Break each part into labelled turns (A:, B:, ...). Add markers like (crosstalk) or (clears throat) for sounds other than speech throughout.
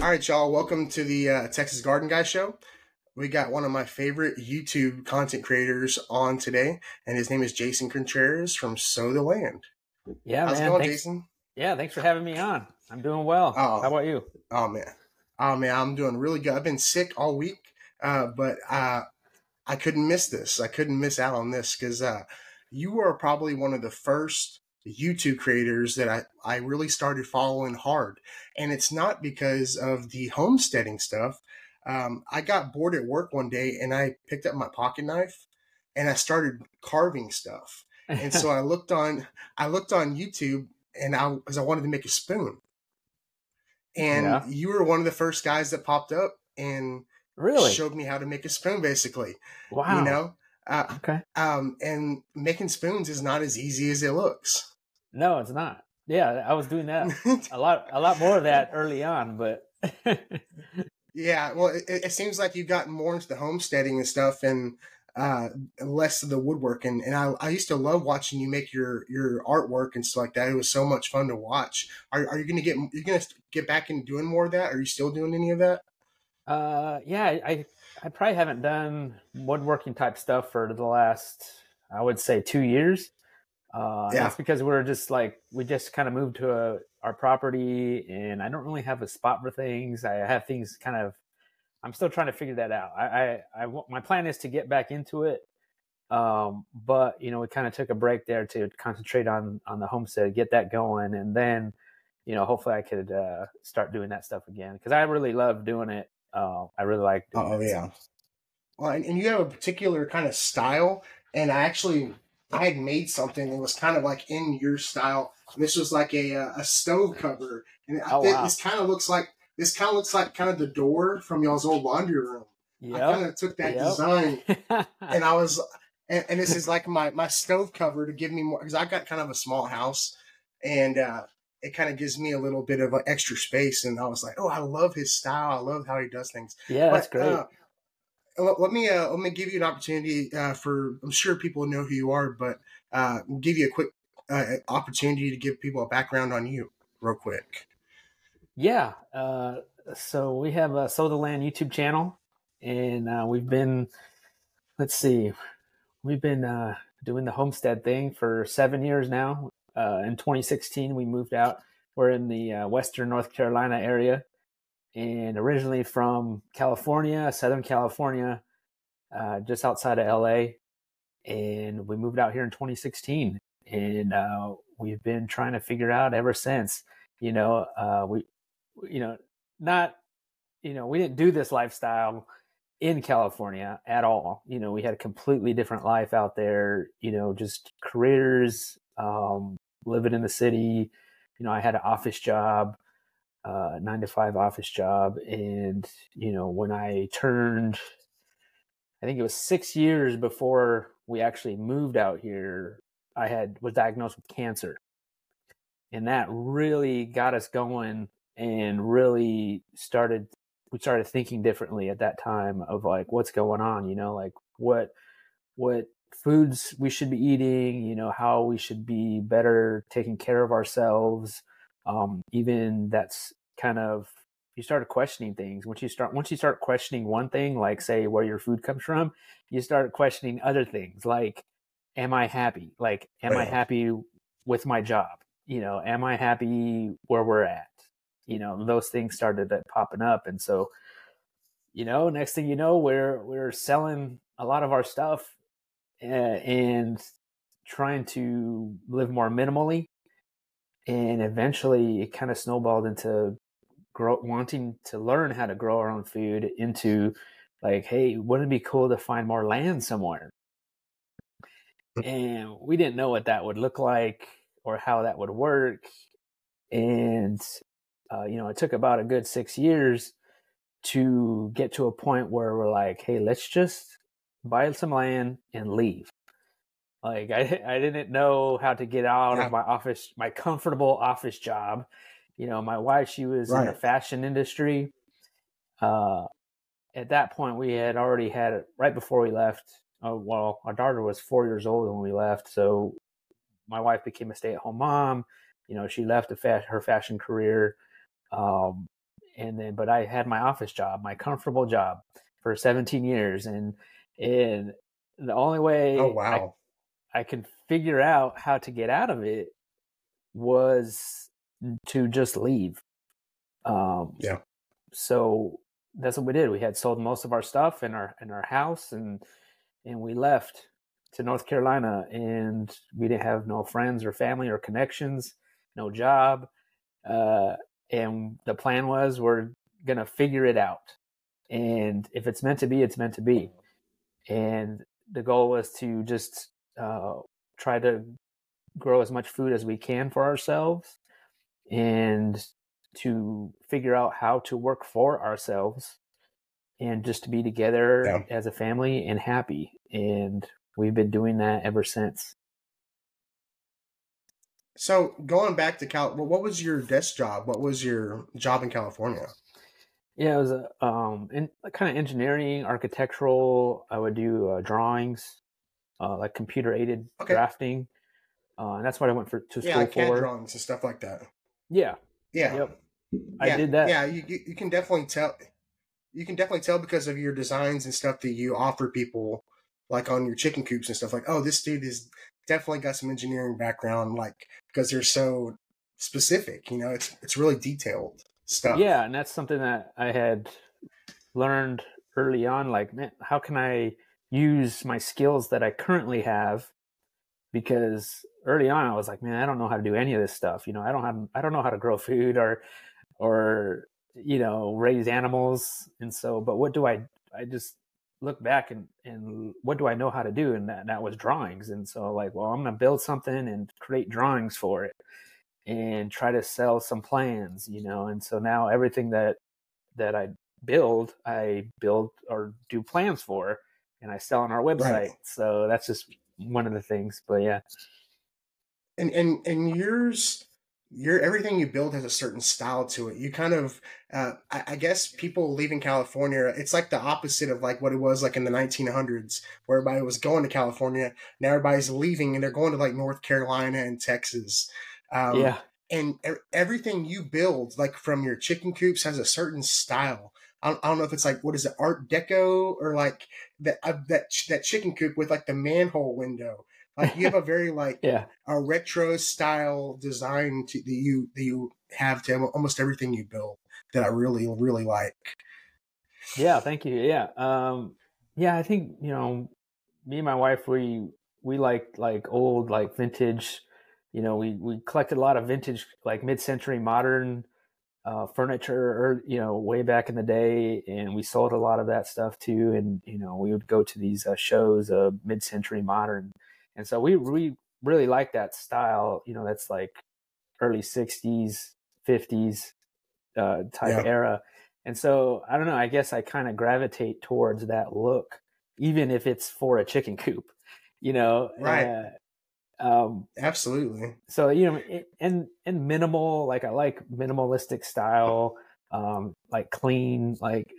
A: All right, y'all. Welcome to the uh, Texas Garden Guy Show. We got one of my favorite YouTube content creators on today, and his name is Jason Contreras from Sow the Land.
B: Yeah,
A: How's
B: man.
A: it going,
B: thanks,
A: Jason?
B: Yeah, thanks for having me on. I'm doing well.
A: Oh.
B: How about you?
A: Oh man, oh man, I'm doing really good. I've been sick all week, uh, but uh, I couldn't miss this. I couldn't miss out on this because uh, you were probably one of the first YouTube creators that I, I really started following hard. And it's not because of the homesteading stuff. Um, I got bored at work one day and I picked up my pocket knife and I started carving stuff. And so (laughs) I looked on I looked on YouTube and I because I wanted to make a spoon. And
B: Yeah.
A: you were one of the first guys that popped up and
B: really?
A: showed me how to make a spoon basically.
B: wow.
A: You know? Uh,
B: Okay.
A: um, and making spoons is not as easy as it looks.
B: No, it's not. Yeah, I was doing that (laughs) a lot, a lot more of that early on, but (laughs)
A: yeah, well, it, it seems like you've gotten more into the homesteading and stuff, and uh, less of the woodworking. And I, I used to love watching you make your your artwork and stuff like that. It was so much fun to watch. Are, are you gonna get you're gonna get back into doing more of that? Are you still doing any of that?
B: uh, yeah, I, I probably haven't done woodworking type stuff for the last, I would say, two years. Uh,
A: Yeah.
B: That's because we're just like we just kind of moved to a, our property, and I don't really have a spot for things. I have things kind of. I'm still trying to figure that out. I, I, I my plan is to get back into it, um, but you know, we kind of took a break there to concentrate on on the homestead, get that going, and then, you know, hopefully I could uh, start doing that stuff again because I really love doing it. Uh, I really like. Doing
A: Oh yeah. Well, and, and you have a particular kind of style, and I actually I had made something that was kind of like in your style. This was like a uh, a stove cover, and I
B: Oh,
A: think
B: wow.
A: this kind of looks like this kind of looks like kind of the door from y'all's old laundry room. I kind of took that
B: Yep.
A: design, (laughs) and I was, and, and this is like my my stove cover to give me more because I got kind of a small house, and uh, it kind of gives me a little bit of uh, extra space. And I was like, oh, I love his style. I love how he does things.
B: yeah, that's great.
A: uh, let, me uh, let me give you an opportunity uh, for. I'm sure people know who you are, but uh, give you a quick uh, opportunity to give people a background on you, real quick.
B: Yeah. Uh, so we have a Sow the Land YouTube channel, and uh, we've been, let's see, we've been uh, doing the homestead thing for seven years now. Uh, in 2016, we moved out. We're in the uh, Western North Carolina area, and originally from California, Southern California, uh, just outside of LA. And we moved out here in 2016, and uh, we've been trying to figure out ever since. You know, uh, we you know, not, you know, we didn't do this lifestyle in California at all. You know, we had a completely different life out there, you know, just careers, um, living in the city. You know, I had an office job, uh, nine to five office job. And, you know, when I turned, I think it was six years before we actually moved out here, I had was diagnosed with cancer. And that really got us going and really started we started thinking differently at that time of like what's going on you know like what what foods we should be eating you know how we should be better taking care of ourselves um even that's kind of you start questioning things. Once you start once you start questioning one thing like say where your food comes from you start questioning other things like am i happy? Like am i happy with my job? You know am i happy where we're at? You know those things started popping up and so you know next thing you know we're we're selling a lot of our stuff uh, and trying to live more minimally and eventually it kind of snowballed into grow wanting to learn how to grow our own food into like hey wouldn't it be cool to find more land somewhere? And we didn't know what that would look like or how that would work and uh, you know it took about a good six years to get to a point where we're like hey let's just buy some land and leave like i, (laughs) I didn't know how to get out
A: Yeah.
B: of my office my comfortable office job. You know my wife she was in the fashion industry. Uh, at that point we had already had it right before we left. Oh, well our daughter was four years old when we left so my wife became a stay-at-home mom. You know she left fa- her fashion career um, and then but I had my office job, my comfortable job for 17 years, and and the only way
A: oh wow
B: I, could figure out how to get out of it was to just leave. Um,
A: yeah.
B: So that's what we did. We had sold most of our stuff in our in our house, and and we left to North Carolina, and we didn't have no friends or family or connections, no job, uh, and the plan was we're gonna figure it out, and if it's meant to be, it's meant to be, and the goal was to just uh, try to grow as much food as we can for ourselves and to figure out how to work for ourselves and just to be together yeah. as a family and happy. And we've been doing that ever since.
A: So going back to Cal, what was your desk job? What was your job in California?
B: Yeah, it was a um, in, kind of engineering, architectural. I would do uh, drawings, uh, like computer aided okay. drafting, uh, and that's what I went for to
A: yeah,
B: school
A: like CAD
B: for.
A: drawings and stuff like that.
B: Yeah.
A: Yeah.
B: Yep.
A: Yeah,
B: I did that.
A: Yeah, you you can definitely tell. You can definitely tell because of your designs and stuff that you offer people, like on your chicken coops and stuff. Like, oh, this dude is definitely got some engineering background, like because they're so specific. You know, it's it's really detailed stuff.
B: Yeah, and that's something that I had learned early on. Like, man, how can I use my skills that I currently have? Because early on, I was like, man, I don't know how to do any of this stuff. You know, I don't have, I don't know how to grow food or, or you know, raise animals. And so, but what do I? I just look back and and what do I know how to do? And that, that was drawings. And so, like, well, I'm gonna build something and create drawings for it and try to sell some plans, you know. And so now everything that that I build, I build or do plans for, and I sell on our website. Right. So that's just one of the things. But yeah,
A: and and and yours your everything you build has a certain style to it. You kind of, uh, I, I, guess, people leaving California, it's like the opposite of like what it was like in the 1900s, where everybody was going to California. Now everybody's leaving and they're going to like North Carolina and Texas.
B: Um, yeah.
A: And everything you build, like from your chicken coops, has a certain style. I don't, I don't know if it's like what is it, Art Deco, or like that uh, that that chicken coop with like the manhole window. Like you have a very like (laughs)
B: yeah.
A: a retro style design to, that you that you have to almost everything you build that I really really like.
B: Yeah, thank you. Yeah, um, yeah. I think you know, me and my wife we we like like old like vintage you know, we we collected a lot of vintage, like mid-century modern uh, furniture, or you know, way back in the day, and we sold a lot of that stuff too. And you know, we would go to these uh, shows of mid-century modern, and so we we really like that style. You know, that's like early '60s, '50s uh, type yeah. era. And so I don't know. I guess I kind of gravitate towards that look, even if it's for a chicken coop. You know,
A: right? Uh, um, Absolutely.
B: So you know, and and minimal, like I like minimalistic style, um, like clean, like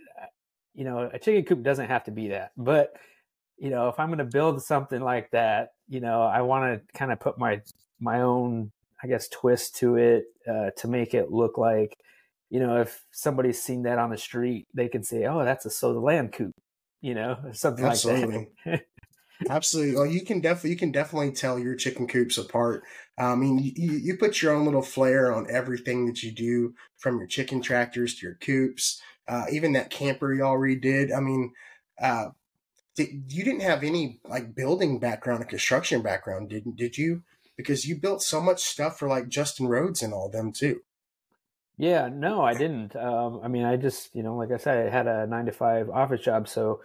B: you know, a chicken coop doesn't have to be that, but you know, if I'm going to build something like that, you know, I want to kind of put my my own, I guess, twist to it uh, to make it look like, you know, if somebody's seen that on the street, they can say, "Oh, that's a Sow the Land coop," you know, something Absolutely. like that. (laughs)
A: Absolutely. Well, you can definitely you can definitely tell your chicken coops apart. I mean, you, you put your own little flair on everything that you do, from your chicken tractors to your coops, uh, even that camper y'all redid. I mean, uh, you didn't have any like building background or construction background, didn't did you? Because you built so much stuff for like Justin Rhodes and all them too.
B: Yeah, no, I didn't. Um, I mean, I just you know, like I said, I had a nine to five office job, so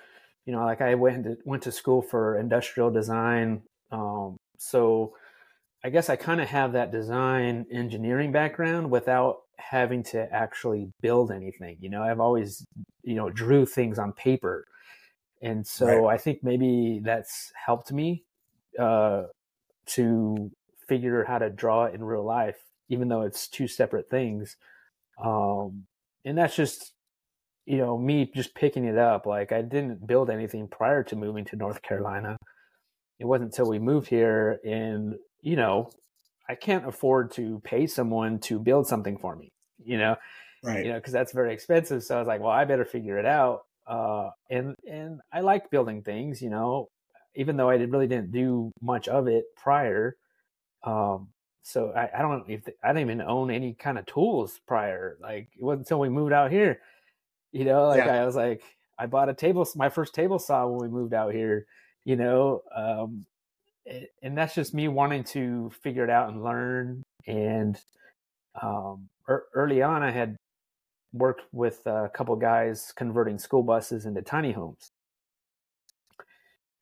B: you know, like I went to, went to school for industrial design. Um, so I guess I kind of have that design engineering background without having to actually build anything. You know, I've always, you know, drew things on paper. And so right. I think maybe that's helped me uh, to figure how to draw it in real life, even though it's two separate things. Um, and that's just you know, me just picking it up. Like I didn't build anything prior to moving to North Carolina. It wasn't until we moved here and, you know, I can't afford to pay someone to build something for me, you know?
A: right.
B: you know, because that's very expensive. So I was like, well, I better figure it out. Uh, and and I like building things, you know, even though I really didn't do much of it prior. Um, so I, I don't if I didn't even own any kind of tools prior. Like it wasn't until we moved out here, you know, like
A: Yeah.
B: I was like, I bought a table, my first table saw when we moved out here, you know, um, and that's just me wanting to figure it out and learn. And um, ear early on, I had worked with a couple guys converting school buses into tiny homes.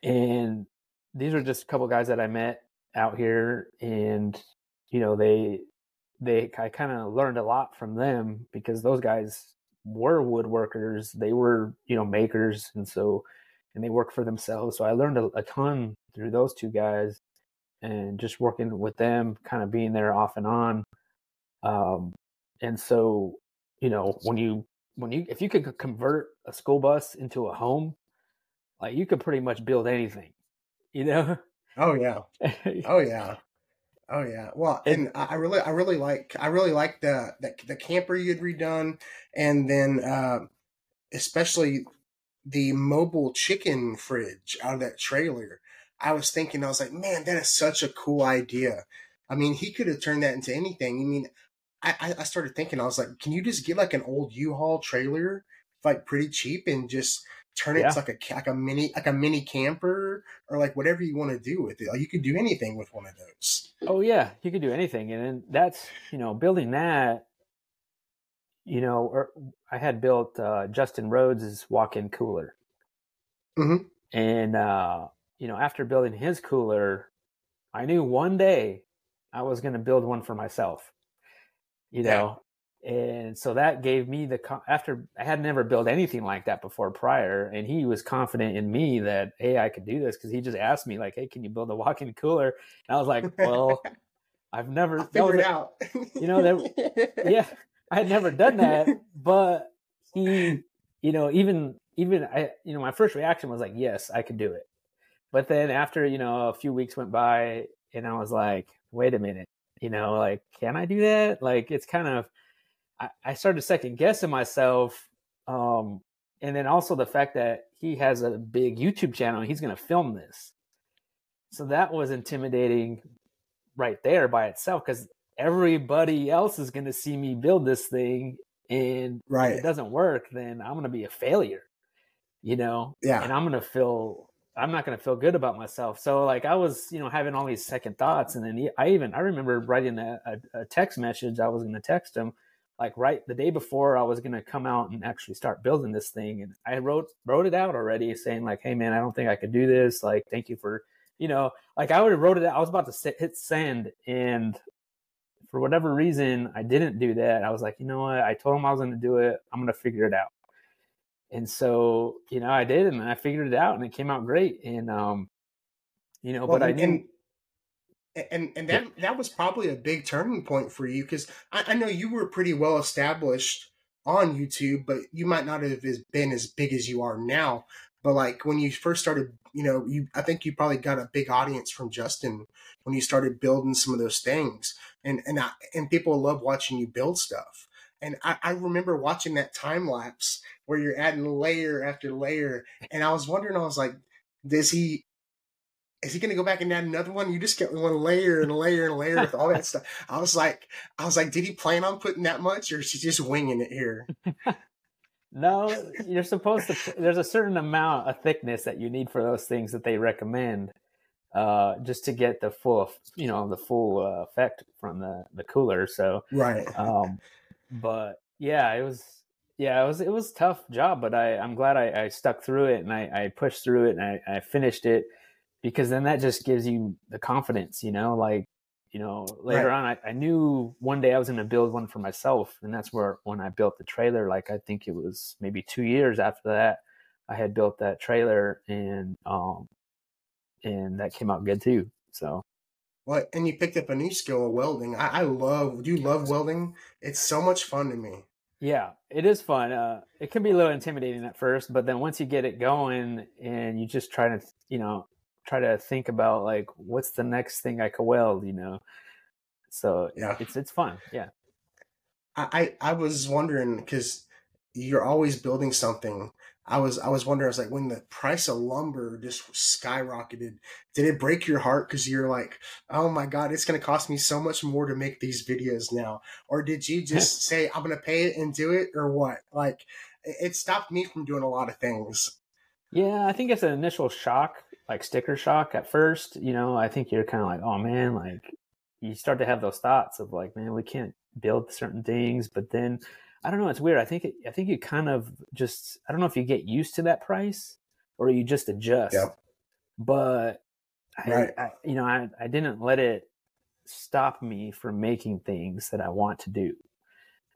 B: And these are just a couple guys that I met out here and you know they they I kind of learned a lot from them because those guys were woodworkers, they were, you know, makers and so and they worked for themselves. So I learned a, a ton through those two guys and just working with them, kind of being there off and on. Um and so, you know, when you when you if you could convert a school bus into a home, like you could pretty much build anything, you know?
A: Oh yeah. (laughs) Oh yeah. Oh yeah. Well,
B: And-
A: and I really, I really like, I really like the the, the camper you had redone, and then uh, especially the mobile chicken fridge out of that trailer. I was thinking, I was like, man, that is such a cool idea. I mean, he could have turned that into anything. I mean, I, I- I started thinking, I was like, can you just get like an old U-Haul trailer, like pretty cheap, and just turn it
B: Yeah.
A: to like a like a mini like a mini camper or like whatever you want to do with it. Like you could do anything with one of those.
B: Oh yeah, you could do anything, and then that's you know building that. You know, or I had built uh, Justin Rhodes' walk-in cooler,
A: Mhm.
B: and uh, you know after building his cooler, I knew one day I was going to build one for myself. You know, and so that gave me the after I had never built anything like that before prior, and he was confident in me that hey I could do this because he just asked me like hey can you build a walk-in cooler, and I was like (laughs) well. I've never
A: I'll
B: that
A: it out.
B: you know, that, (laughs) yeah, I had never done that, but he, you know, even even I, you know, my first reaction was like, yes, I could do it. But then after you know a few weeks went by, and I was like, wait a minute, you know, like, can I do that? Like, it's kind of, I, I started second guessing myself, um, and then also the fact that he has a big YouTube channel, and he's going to film this, so that was intimidating right there by itself because everybody else is going to see me build this thing and if
A: Right.
B: it doesn't work then i'm going to be a failure you know
A: Yeah.
B: and i'm going to feel i'm not going to feel good about myself so like i was you know having all these second thoughts and then he, i even i remember writing a, a, a text message i was going to text him like right the day before i was going to come out and actually start building this thing and i wrote wrote it out already saying like hey man i don't think i could do this like thank you for you know like i already wrote it out i was about to hit send and for whatever reason i didn't do that i was like you know what? I told him i was going to do it i'm going to figure it out. And so you know i did and i figured it out and it came out great and um you know
A: Well,
B: but i
A: and,
B: knew
A: and and and that that was probably a big turning point for you because I, I know you were pretty well established on YouTube, but you might not have been as big as you are now. But like when you first started, you know, you I think you probably got a big audience from Justin when you started building some of those things, and and I, and people love watching you build stuff. And I, I remember watching that time lapse where you're adding layer after layer, and I was wondering, I was like, does he is he going to go back and add another one? You just get one layer and layer and layer with all that (laughs) stuff. I was like, I was like, did he plan on putting that much, or is he just winging it here? (laughs)
B: no you're supposed to there's a certain amount of thickness that you need for those things that they recommend uh just to get the full you know the full uh, effect from the the cooler so
A: Right.
B: um but yeah it was yeah it was it was a tough job but i i'm glad i, I stuck through it and i i pushed through it and I, I finished it because then that just gives you the confidence you know like you know later on I, I knew one day i was going to build one for myself and that's where when i built the trailer like i think it was maybe two years after that i had built that trailer and um and that came out good too so
A: Well, and you picked up a new skill of welding. I, I love. Do you love welding? It's so much fun to me.
B: Yeah, it is fun. Uh, it can be a little intimidating at first, but then once you get it going and you just try to, you know, try to think about like what's the next thing I could weld, you know. So
A: Yeah.
B: it's it's fun. Yeah.
A: I I, I was wondering because you're always building something. I was I was wondering. I was like, when the price of lumber just skyrocketed, did it break your heart because you're like, oh my god, it's going to cost me so much more to make these videos now? Or did you just say I'm going to pay it and do it, or what? Like, it stopped me from doing a lot of things.
B: Yeah, I think it's an initial shock, like sticker shock at first. You know, I think you're kind of like, oh man, like you start to have those thoughts of like, man, we can't build certain things, but then I don't know. It's weird. I think it, I think you kind of just I don't know if you get used to that price or you just adjust.
A: Yep.
B: But I,
A: Right.
B: I, you know, I I didn't let it stop me from making things that I want to do.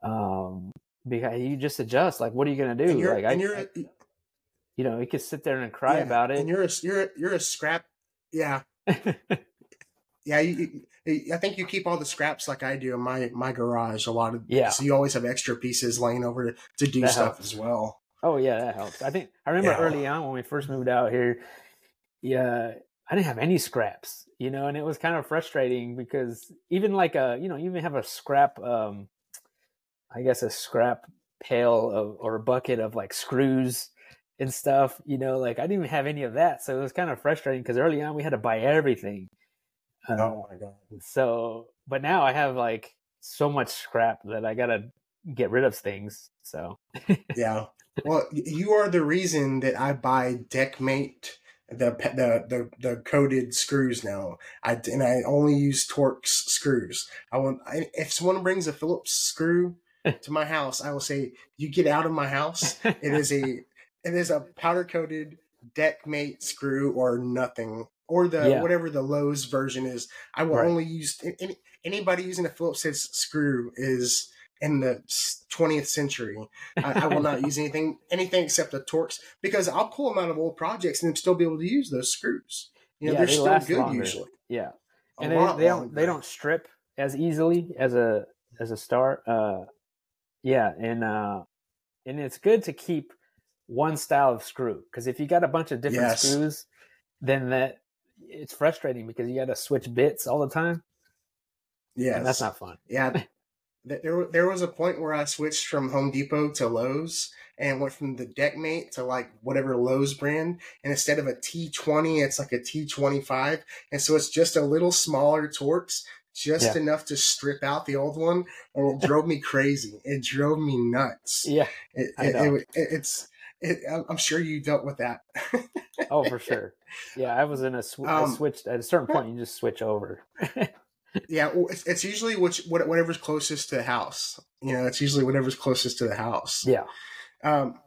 B: Um, because you just adjust. Like, what are you gonna do?
A: And you're
B: like, I,
A: and you're
B: I- you know, you could sit there and cry
A: yeah,
B: about it.
A: and you're a, you're you're a scrap. Yeah, yeah. You, you, I think you keep all the scraps like I do in my my garage. A lot of
B: Yeah.
A: So you always have extra pieces laying over to, to do
B: That
A: stuff
B: helps.
A: as well.
B: Oh yeah, that helps. I think I remember
A: Yeah.
B: early on when we first moved out here. Yeah, I didn't have any scraps, you know, and it was kind of frustrating because even like a, you know, even have a scrap, um, I guess a scrap pail of, or a bucket of like screws and stuff, you know, like I didn't even have any of that, so it was kind of frustrating because early on we had to buy everything. Uh,
A: Oh my god.
B: So, but now I have like so much scrap that I gotta get rid of things. So,
A: Yeah. (laughs) Well, you are the reason that I buy Deckmate the the the, the coated screws now. I and I only use Torx screws. I want I, if someone brings a Phillips screw (laughs) to my house, I will say, "You get out of my house." It is a it is a powder coated Deckmate screw or nothing. Or the
B: Yeah.
A: whatever the Lowe's version is, I will
B: Right.
A: only use any, anybody using a Phillips head screw is in the twentieth century. I, I will not (laughs) use anything anything except the Torx because I'll pull them out of old projects and still be able to use those screws. You know,
B: Yeah,
A: they're
B: they
A: still
B: last
A: good
B: longer.
A: usually.
B: yeah.
A: A
B: and they, they don't they don't strip as easily as a as a start uh yeah and uh and it's good to keep one style of screw because if you got a bunch of different
A: Yes.
B: screws then that it's frustrating because you got to switch bits all the time
A: Yeah,
B: and that's not fun
A: Yeah, (laughs) there there was a point where I switched from Home Depot to Lowe's and went from the Deckmate to like whatever Lowe's brand, and instead of a T twenty, it's like a T twenty five, and so it's just a little smaller Torx, just
B: Yeah.
A: enough to strip out the old one, and it drove me crazy. It drove me nuts.
B: yeah
A: It,
B: I
A: it,
B: know.
A: it- it- it's. It, I'm- sure you dealt with that. (laughs)
B: oh for sure yeah i was in a sw- I
A: Um,
B: switched at a certain point you just switch over (laughs)
A: Yeah, it's, it's usually which whatever's closest to the house. You know, it's usually whatever's closest to the house.
B: yeah
A: Um,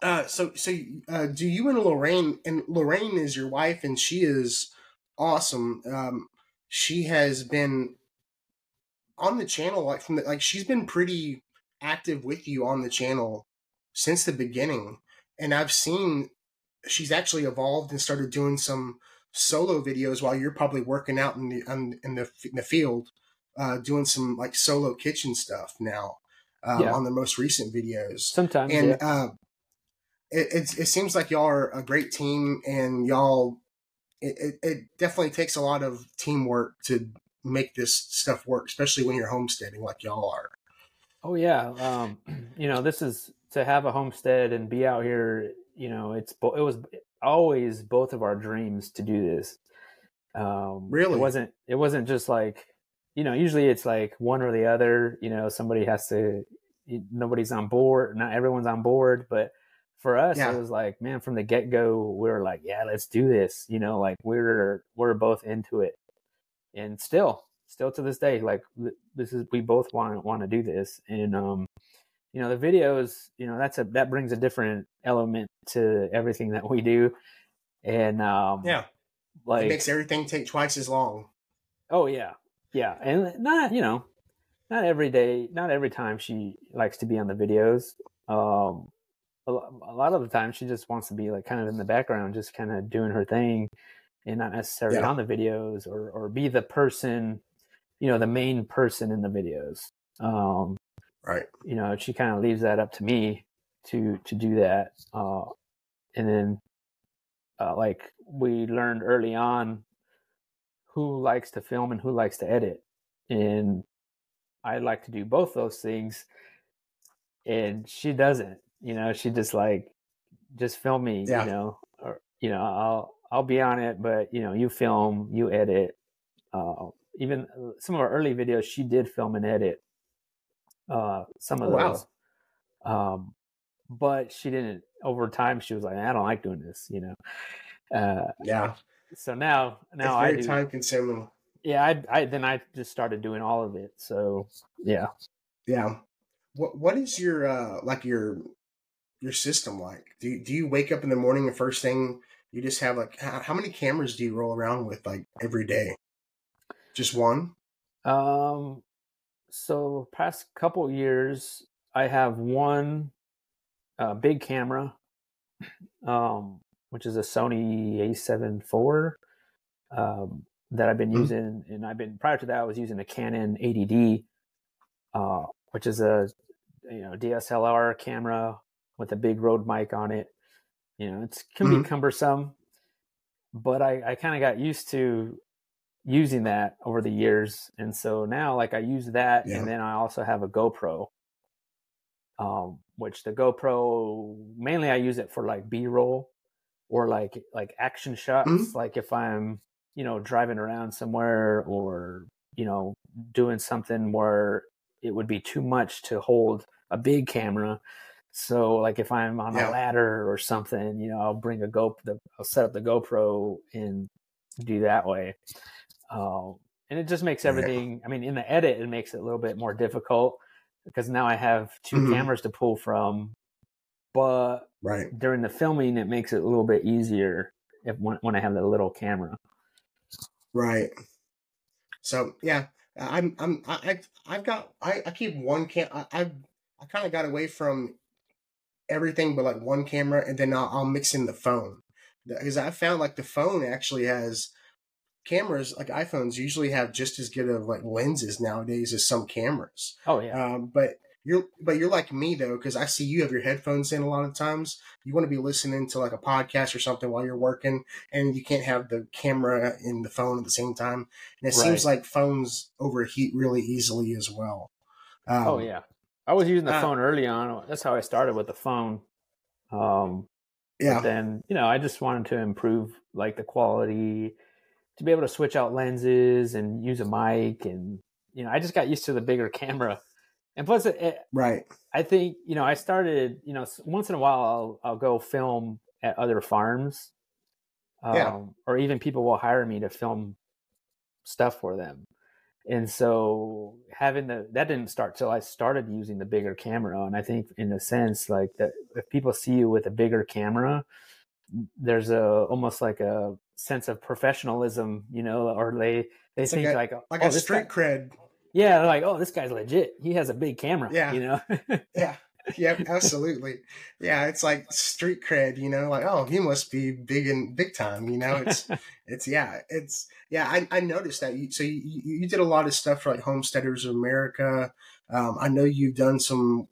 A: uh, so so uh, do you and Lorraine and Lorraine is your wife and she is awesome. Um, she has been on the channel like from the, like she's been pretty active with you on the channel since the beginning, and I've seen she's actually evolved and started doing some solo videos while you're probably working out in the in, in the in the field, uh, doing some like solo kitchen stuff now um,
B: Yeah.
A: on the most recent videos
B: sometimes
A: and
B: yeah.
A: uh, it, it it seems like y'all are a great team, and y'all it, it, it definitely takes a lot of teamwork to make this stuff work, especially when you're homesteading like y'all are.
B: Oh yeah, um, (clears throat) you know this is to have a homestead and be out here. You know, it's it was always both of our dreams to do this. Um,
A: Really?
B: it wasn't. It wasn't just like you know. Usually it's like one or the other. You know, somebody has to. Nobody's on board. Not everyone's on board, but for us,
A: Yeah.
B: it was like, man, from the get go, we were like, yeah, let's do this. You know, like we're we're both into it, and still, still to this day, like this is we both want want to do this, and um, you know, the videos, you know, that's a that brings a different element to everything that we do, and um,
A: Yeah,
B: like
A: it makes everything take twice as long.
B: Oh yeah, yeah, and not you know, not every day, not every time she likes to be on the videos. Um, a, a lot of the time she just wants to be like kind of in the background, just kind of doing her thing, and not necessarily
A: Yeah.
B: on the videos or or be the person, you know, the main person in the videos. Um,
A: Right.
B: you know, she kind of leaves that up to me to to do that. Uh, and then, uh, like we learned early on, who likes to film and who likes to edit, and I like to do both those things, and she doesn't. You know, she just like just film me.
A: Yeah.
B: You know, or you know, I'll I'll be on it, but you know, you film, you edit. Uh, even uh, some of our early videos, she did film and edit. Uh, some of
A: Oh, wow.
B: those. Um, but she didn't. Over time, she was like, "I don't like doing this," you know. Uh,
A: Yeah.
B: so now, now
A: it's
B: I
A: very
B: do.
A: time consuming.
B: Yeah, I, I then I just started doing all of it. So yeah.
A: Yeah. What what is your uh like your your system like? Do you, do you wake up in the morning and first thing you just have like how, how many cameras do you roll around with like every day? Just one?
B: Um, so past couple years, I have one uh, big camera, um, which is a Sony A7 IV, um, that I've been
A: Mhm.
B: using, and I've been prior to that I was using a Canon 80D, uh, which is a you know DSLR camera with a big Rode mic on it. You know, it's can
A: Mhm.
B: be cumbersome, but I I kind of got used to using that over the years, and so now like I use that,
A: Yeah.
B: and then I also have a GoPro, um, which the GoPro mainly I use it for like B roll or like like action shots,
A: Mhm.
B: like if I'm you know driving around somewhere or you know doing something where it would be too much to hold a big camera. So like if I'm on
A: Yeah.
B: a ladder or something, you know, I'll bring a Go, the, I'll set up the GoPro and do that way. Um, and it just makes everything. I mean, in the edit, it makes it a little bit more difficult because now I have 2
A: Mhm.
B: cameras to pull from. But
A: Right.
B: during the filming, it makes it a little bit easier if when, when I have the little camera.
A: Right. So yeah, I'm I'm I I've, I've got I, I keep one cam I I've, I kind of got away from everything but like one camera and then I'll, I'll mix in the phone because I found like the phone actually has cameras like iPhones usually have just as good of like lenses nowadays as some cameras.
B: Oh yeah,
A: Um, but you're but you're like me though because I see you have your headphones in a lot of times. You want to be listening to like a podcast or something while you're working, and you can't have the camera in the phone at the same time. And it seems like phones overheat really easily as well. Um,
B: oh yeah. I was using the
A: uh,
B: phone early on. That's how I started with the phone. Um,
A: yeah,
B: But then, you know, I just wanted to improve like the quality, to be able to switch out lenses and use a mic, and you know, I just got used to the bigger (laughs) camera. And plus, it, it,
A: right.
B: I think you know, I started, you know, once in a while I'll I'll go film at other farms, um,
A: Yeah.
B: or even people will hire me to film stuff for them. And so having the that didn't start till I started using the bigger camera. And I think in a sense, like that if people see you with a bigger camera, there's a almost like a sense of professionalism, you know, or they they
A: It's like
B: think
A: a-
B: like,
A: Like
B: oh,
A: a
B: this
A: street
B: guy,
A: cred.
B: yeah, they're like, oh, this guy's legit. He has a big camera.
A: Yeah.
B: you know. (laughs)
A: Yeah. Yep, absolutely. Yeah, it's like street cred, you know, like oh, he must be big and big time, you know. It's (laughs) it's yeah, it's yeah. I, I noticed that. You, so you, you you did a lot of stuff for like Homesteaders of America. Um, I know you've done some.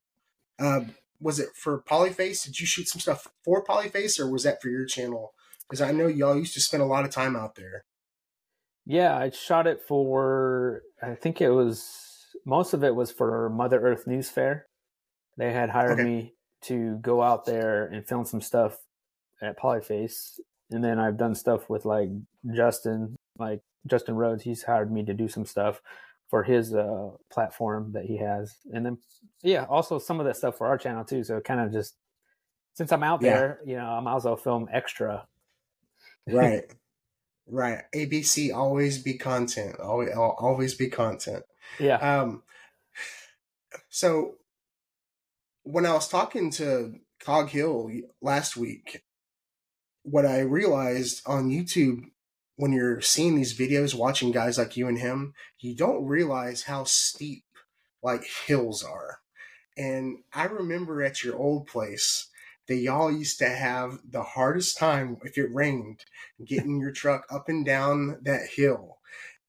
A: Uh, was it for Polyface? Did you shoot some stuff for Polyface, or was that for your channel? Because I know y'all used to spend a lot of time out there.
B: Yeah, I shot it for I think it was most of it was for Mother Earth News Fair. They had hired
A: Okay.
B: me to go out there and film some stuff at Polyface. And then I've done stuff with like Justin, like Justin Rhodes, he's hired me to do some stuff for his uh platform that he has. And then yeah, also some of that stuff for our channel too. So kind of just since I'm out
A: Yeah.
B: there, you know, I might as well film extra.
A: Right, (laughs) right. ABC always be content. Always always be content.
B: Yeah.
A: Um, so when I was talking to Cog Hill last week, what I realized on YouTube when you're seeing these videos, watching guys like you and him, you don't realize how steep like hills are. And I remember at your old place that y'all used to have the hardest time if it rained getting your truck up and down that hill.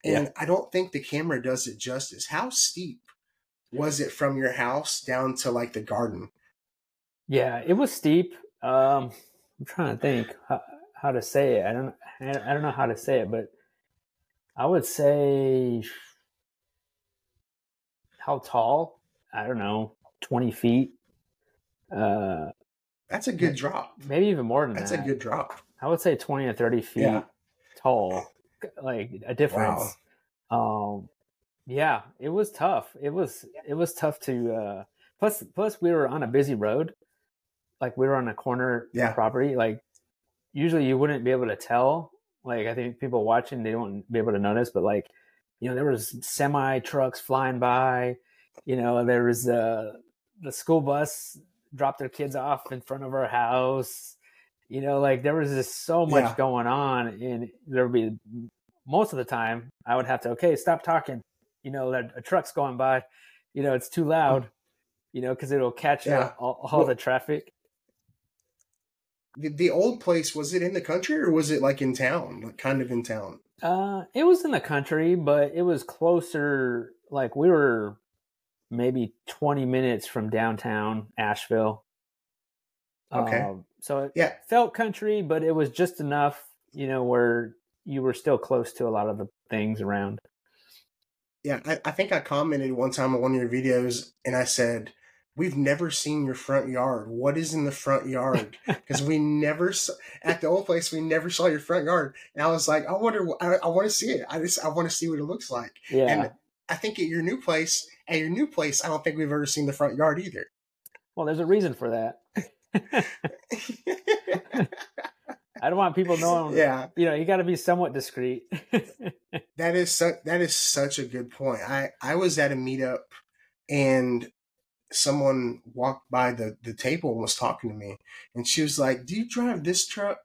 A: And I don't think the camera does it justice. How steep was it from your house down to like the garden?
B: Yeah, it was steep. Um, I'm trying to think how, how to say it. I don't. I don't know how to say it, but I would say how tall? I don't know, twenty feet. Uh,
A: That's a good drop.
B: maybe even more than
A: That's
B: that.
A: That's a good drop.
B: I would say twenty or thirty feet
A: Yeah.
B: tall. Like a difference. Um, yeah, it was tough. It was it was tough to. Uh, plus, plus we were on a busy road. Like we were on a corner
A: Yeah.
B: property. Like usually you wouldn't be able to tell. Like I think people watching they won't be able to notice, but like you know there was semi trucks flying by. You know there was uh, the school bus dropped their kids off in front of our house. You know, like there was just so much
A: Yeah.
B: going on, and there would be most of the time I would have to okay stop talking. You know that a truck's going by. You know it's too loud. You know because it'll catch
A: Yeah.
B: all, all
A: Well-
B: the traffic.
A: The, the old place was it in the country or was it like in town? Like kind of in town.
B: Uh, it was in the country, but it was closer. Like we were maybe twenty minutes from downtown Asheville.
A: Okay.
B: Um, so it
A: Yeah.
B: felt country, but it was just enough, you know, where you were still close to a lot of the things around.
A: Yeah, I, I think I commented one time on one of your videos and I said, We've never seen your front yard. What is in the front yard? (laughs) Because we never at the old place, we never saw your front yard. And I was like, I wonder, I, I want to see it. I just, I want to see what it looks like.
B: Yeah.
A: And I think at your new place, at your new place, I don't think we've ever seen the front yard either.
B: well, there's a reason for that. (laughs) I don't want people knowing.
A: yeah,
B: You know, you got to be somewhat discreet. (laughs)
A: that is su- that is such a good point. I I was at a meetup and someone walked by the the table and was talking to me, and she was like, "Do you drive this truck?"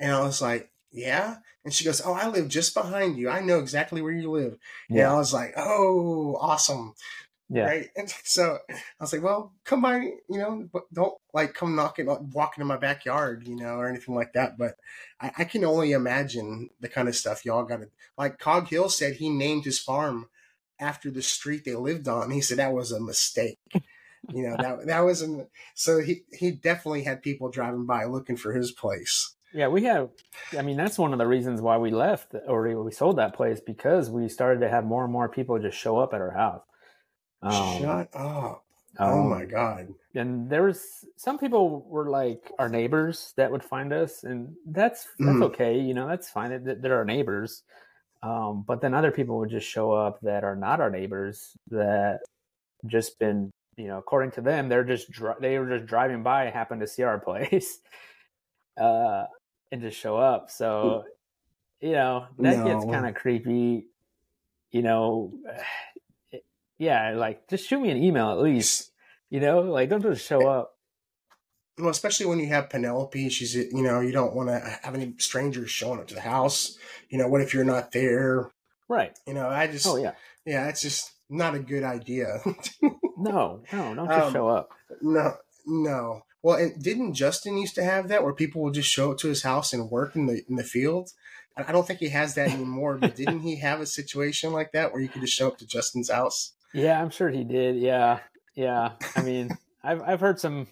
A: And I was like, "Yeah." And she goes, "Oh, I live just behind you. I know exactly where you live." And I was like, "Oh, awesome!"
B: yeah.
A: Right. And (laughs) so I was like, "Well, come by, you know, but don't like come knocking, uh, walking in my backyard, you know, or anything like that." But I, I can only imagine the kind of stuff y'all got to. Like Cog Hill said, he named his farm after the street they lived on. He said that was a mistake. you know that that was a, so he he definitely had people driving by looking for his place.
B: Yeah, we have. I mean, that's one of the reasons why we left or we sold that place because we started to have more and more people just show up at our house. Um,
A: Shut up! oh
B: um,
A: my god!
B: And there was some people were like our neighbors that would find us, and that's that's
A: Mhm.
B: okay. You know, that's fine. That They're our neighbors. Um, but then other people would just show up that are not our neighbors that just been you know according to them they're just dri- they were just driving by and happened to see our (laughs) place uh and just show up so you know that gets kind of creepy you know yeah like just shoot me an email at least you know like don't just show up
A: Well, especially when you have Penelope, she's you know you don't want to have any strangers showing up to the house. You know, what if you're not there?
B: right
A: You know, I just
B: oh yeah
A: yeah, it's just not a good idea. (laughs)
B: no no don't just
A: Um,
B: show up
A: no, no. Well, and didn't Justin used to have that where people would just show up to his house and work in the in the field? I I don't think he has that anymore. but didn't he have a situation like that where you could just show up to Justin's house?
B: Yeah, I'm sure he did. Yeah, yeah. I mean, (laughs) I've I've heard some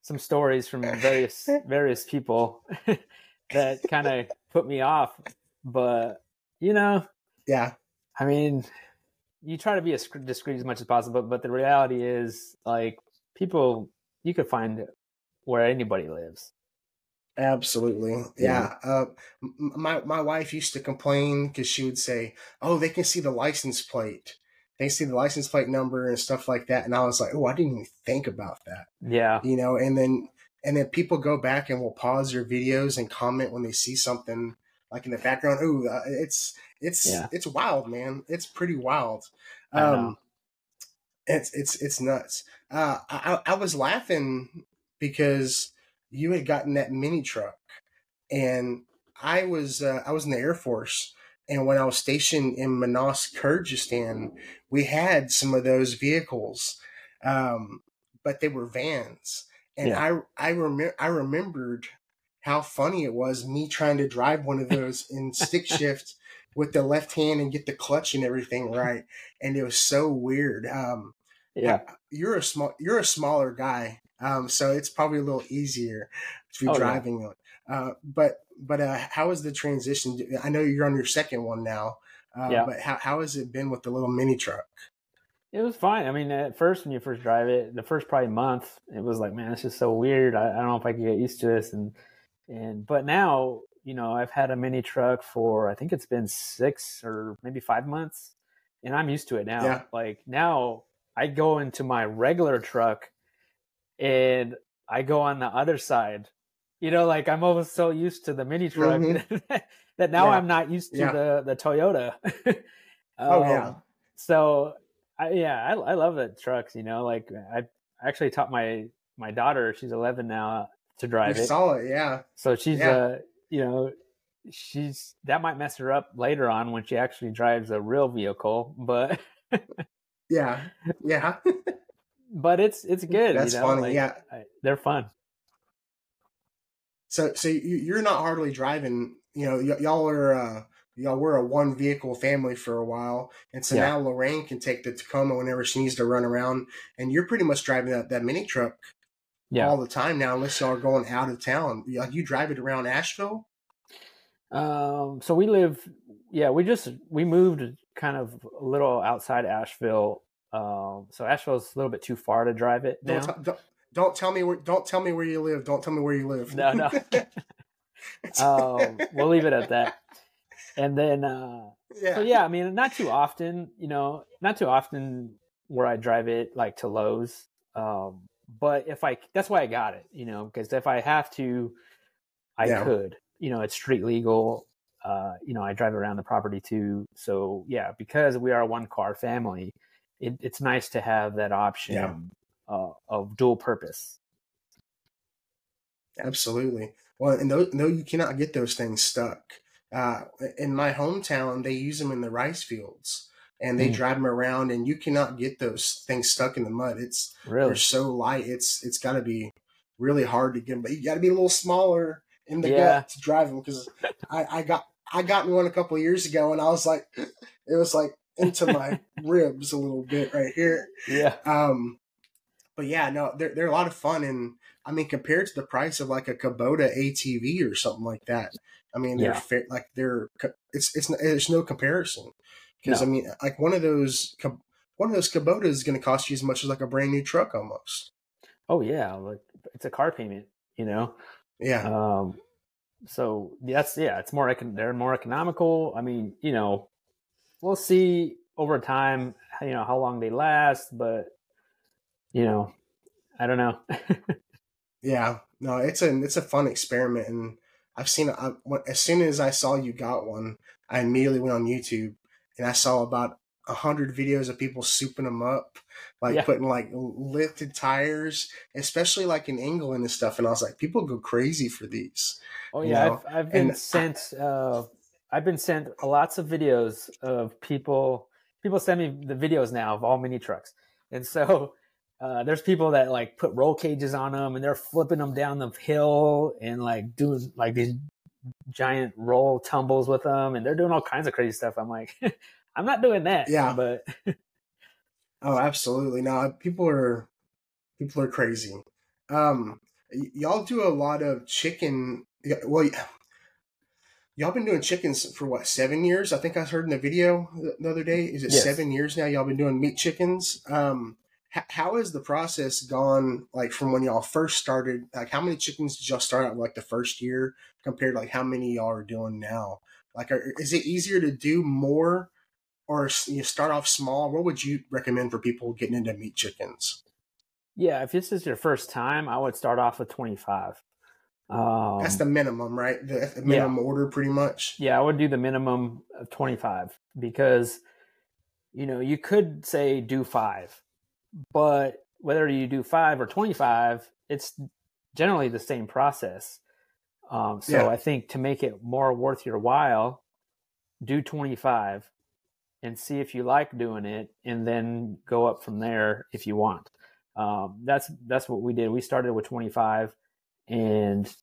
B: some stories from various (laughs) various people (laughs) that kind of put me off, but you know,
A: Yeah,
B: I mean, you try to be as discreet as much as possible, but the reality is, like, people you could find where anybody lives.
A: absolutely. Yeah. Uh, my my wife used to complain because she would say, "Oh, they can see the license plate." They see the license plate number and stuff like that, and I was like, "Oh, I didn't even think about that."
B: Yeah,
A: you know and then and then people go back and will pause your videos and comment when they see something like in the background ooh uh, it's it's
B: Yeah.
A: it's wild man it's pretty wild um it's it's it's nuts. Uh I, I was laughing because you had gotten that mini truck and i was uh, i was in the air force and when i was stationed in manas kyrgyzstan we had some of those vehicles um but they were vans. And
B: Yeah.
A: i i remember i remembered how funny it was me trying to drive one of those in stick (laughs) shift with the left hand and get the clutch and everything right. And it was so weird. Um
B: yeah.
A: you're a small you're a smaller guy um so it's probably a little easier to be
B: Oh,
A: driving it uh but but uh how is the transition i know you're on your second one now uh,
B: Yeah.
A: but how, how has it been with the little mini truck
B: It was fine. I mean, at first when you first drive it, the first probably month, it was like, man, it's just so weird. I, I don't know if I can get used to this. And and but now, you know, I've had a mini truck for I think it's been six or maybe five months, and I'm used to it now.
A: Yeah.
B: Like now, I go into my regular truck, and I go on the other side. You know, like I'm almost so used to the mini truck (laughs) that now
A: Yeah.
B: I'm not used to
A: Yeah.
B: the the Toyota. (laughs)
A: Oh, yeah.
B: Um, So I, yeah, I, I love the trucks. You know, like I actually taught my my daughter, she's 11 now, to drive
A: You
B: it.
A: saw it, yeah.
B: So she's
A: Yeah.
B: uh, you know, she's that might mess her up later on when she actually drives a real vehicle, but (laughs)
A: Yeah. Yeah. (laughs)
B: but it's it's good.
A: That's
B: you know?
A: funny,
B: like,
A: yeah.
B: I, they're fun.
A: So, so you, you're not hardly driving. You know, y- y'all are uh, y'all were a one vehicle family for a while, and so
B: Yeah.
A: now Lorraine can take the Tacoma whenever she needs to run around, and you're pretty much driving that, that mini truck
B: Yeah.
A: all the time now, unless y'all are going out of town. You, you drive it around Asheville.
B: Um, so we live, yeah, we just we moved kind of a little outside Asheville. Um, so Asheville's a little bit too far to drive it now.
A: Don't, t- don't, don't tell me where. Don't tell me where you live. Don't tell me where you live.
B: No, no. (laughs) um, we'll leave it at that. And then, uh,
A: yeah.
B: so yeah, I mean, not too often, you know, not too often where I drive it like to Lowe's. Um, but if I, that's why I got it, you know, because if I have to, I
A: Yeah.
B: could, you know, it's street legal. Uh, you know, I drive around the property too. So yeah, because we are a one car family, it, it's nice to have that option
A: Yeah.
B: uh, of dual purpose.
A: Absolutely. Well, and no, no, you cannot get those things stuck. Uh, in my hometown, they use them in the rice fields, and they
B: Mm.
A: drive them around, and you cannot get those things stuck in the mud. It's
B: Really?
A: they're so light. It's it's got to be really hard to get them, but you got to be a little smaller in the
B: Yeah.
A: gut to drive them. Because I, I got I got in one a couple of years ago, and I was like, (laughs) it was like into my (laughs) ribs a little bit right here.
B: Yeah.
A: Um, but yeah, no, they're they're a lot of fun, and I mean, compared to the price of like a Kubota ATV or something like that, I mean, they're
B: Yeah.
A: like they're it's it's there's no comparison because
B: No.
A: I mean, like one of those one of those Kubotas is going to cost you as much as like a brand new truck almost.
B: Oh yeah, like it's a car payment, you know.
A: Yeah,
B: Um, so that's yeah, it's more they're more economical. I mean, you know, we'll see over time, you know, how long they last, but you know, I don't know. (laughs)
A: yeah, no, it's a it's a fun experiment, and I've seen I, as soon as I saw you got one, I immediately went on YouTube and I saw about a hundred videos of people souping them up, like
B: Yeah.
A: putting like lifted tires, especially like in England and stuff. And I was like, people go crazy for these.
B: oh
A: You
B: yeah,
A: know,
B: I've I've been
A: and-
B: sent uh, I've been sent lots of videos of people. People send me the videos now of all mini trucks, and so. Uh, there's people that like put roll cages on them and they're flipping them down the hill and like doing like these giant roll tumbles with them and they're doing all kinds of crazy stuff. I'm like, (laughs) I'm not doing that.
A: Yeah.
B: But (laughs)
A: Oh, absolutely. No, people are people are crazy. Um, y- y'all do a lot of chicken. y- Well, y- y'all been doing chickens for what seven years? I think I heard in the video the- the other day. Is it
B: Yes.
A: seven years now? Y'all been doing meat chickens. Um, h- how has the process gone? Like from when y'all first started, like how many chickens did y'all start out like the first year compared to like how many y'all are doing now? Like, are, is it easier to do more, or you start off small? What would you recommend for people getting into meat chickens?
B: yeah, if this is your first time, I would start off with 25. Um,
A: That's the minimum, right? The, minimum order, pretty much.
B: yeah, I would do the minimum of 25 because, you know, you could say do five, but whether you do five or 25, it's generally the same process. Um, so
A: Yeah.
B: I think to make it more worth your while, do 25 and see if you like doing it and then go up from there if you want. Um, that's, that's what we did. We started with 25 and,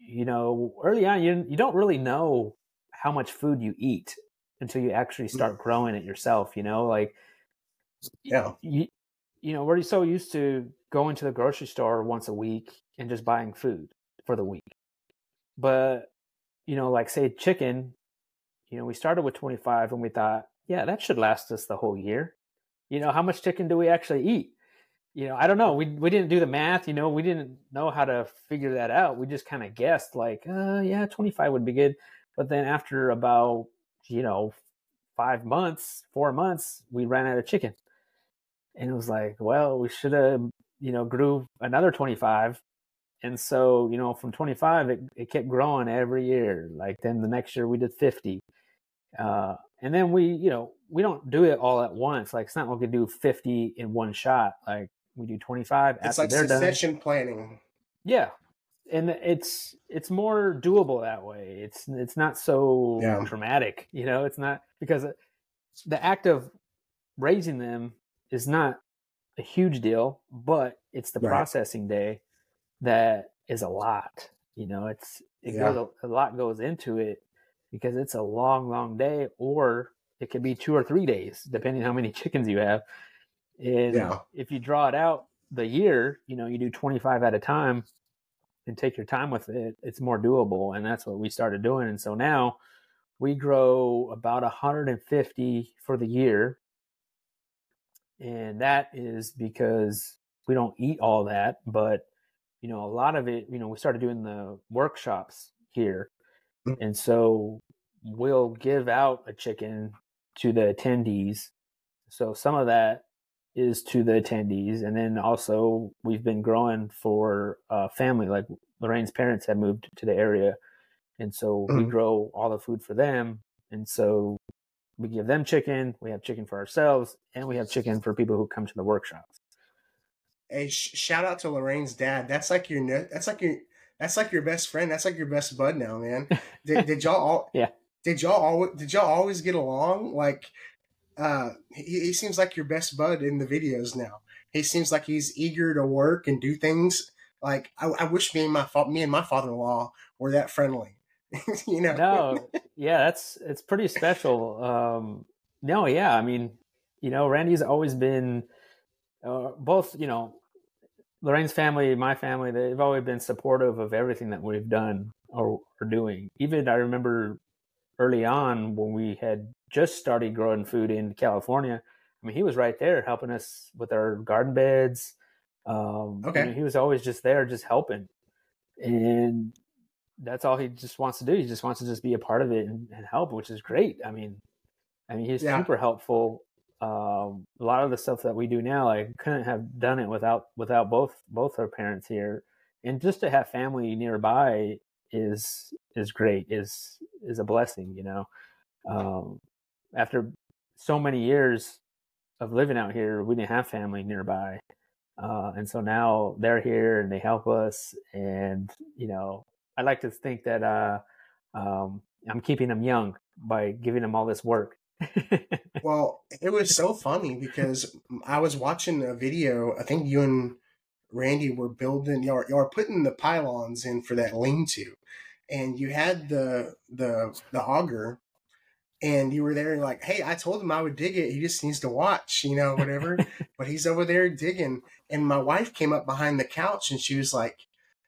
B: you know, early on, you, you don't really know how much food you eat until you actually start growing it yourself, you know, like,
A: Yeah.
B: you, you know, we're so used to going to the grocery store once a week and just buying food for the week. But, you know, like say chicken, you know, we started with 25 and we thought, yeah, that should last us the whole year. you know, how much chicken do we actually eat? You know, I don't know. We we didn't do the math. You know, we didn't know how to figure that out. We just kind of guessed, like, uh, yeah, twenty five would be good. But then after about you know five months, four months, we ran out of chicken, and it was like, well, we should have you know grew another twenty five and so you know from 25 it, it kept growing every year like then the next year we did 50 uh, and then we you know we don't do it all at once like it's not like we do 50 in one shot like we do 25
A: it's like succession done. planning
B: yeah and it's it's more doable that way it's it's not so yeah. traumatic you know it's not because the act of raising them is not a huge deal but it's the right. processing day that is a lot. You know, it's it yeah. goes a, a lot goes into it because it's a long, long day, or it could be two or three days, depending how many (laughs) chickens you have. And yeah. if you draw it out the year, you know, you do 25 at a time and take your time with it, it's more doable. And that's what we started doing. And so now we grow about 150 for the year. And that is because we don't eat all that, but you know, a lot of it, you know, we started doing the workshops here. Mm. And so we'll give out a chicken to the attendees. So some of that is to the attendees. And then also we've been growing for uh, family, like Lorraine's parents have moved to the area. And so mm-hmm. we grow all the food for them. And so we give them chicken, we have chicken for ourselves, and we have chicken for people who come to the workshops
A: hey, sh- shout out to Lorraine's dad. That's like your that's like your that's like your best friend. That's like your best bud now, man. (laughs) Did, did y'all all?
B: yeah.
A: Did y'all all? Did y'all always get along? Like, uh, he, he seems like your best bud in the videos now. He seems like he's eager to work and do things. Like, I, I wish me and my fa- me and my father in law were that friendly. (laughs) you know?
B: No, yeah, that's it's pretty special. Um, no, yeah, I mean, you know, Randy's always been uh, both, you know, Lorraine's family, my family, they've always been supportive of everything that we've done or are doing. Even I remember early on when we had just started growing food in California. I mean, he was right there helping us with our garden beds. Um, okay. You know, he was always just there, just helping. And that's all he just wants to do. He just wants to just be a part of it and, and help, which is great. I mean, I mean, he's yeah. super helpful um, a lot of the stuff that we do now, I couldn't have done it without without both both our parents here, and just to have family nearby is is great is is a blessing, you know. Um, after so many years of living out here, we didn't have family nearby, uh, and so now they're here and they help us, and you know, I like to think that uh, um, I'm keeping them young by giving them all this work (laughs)
A: well, it was so funny because I was watching a video. I think you and Randy were building, y'all, y'all putting the pylons in for that lean-to, and you had the the the auger, and you were there like, hey, I told him I would dig it. He just needs to watch, you know, whatever. (laughs) but he's over there digging, and my wife came up behind the couch and she was like,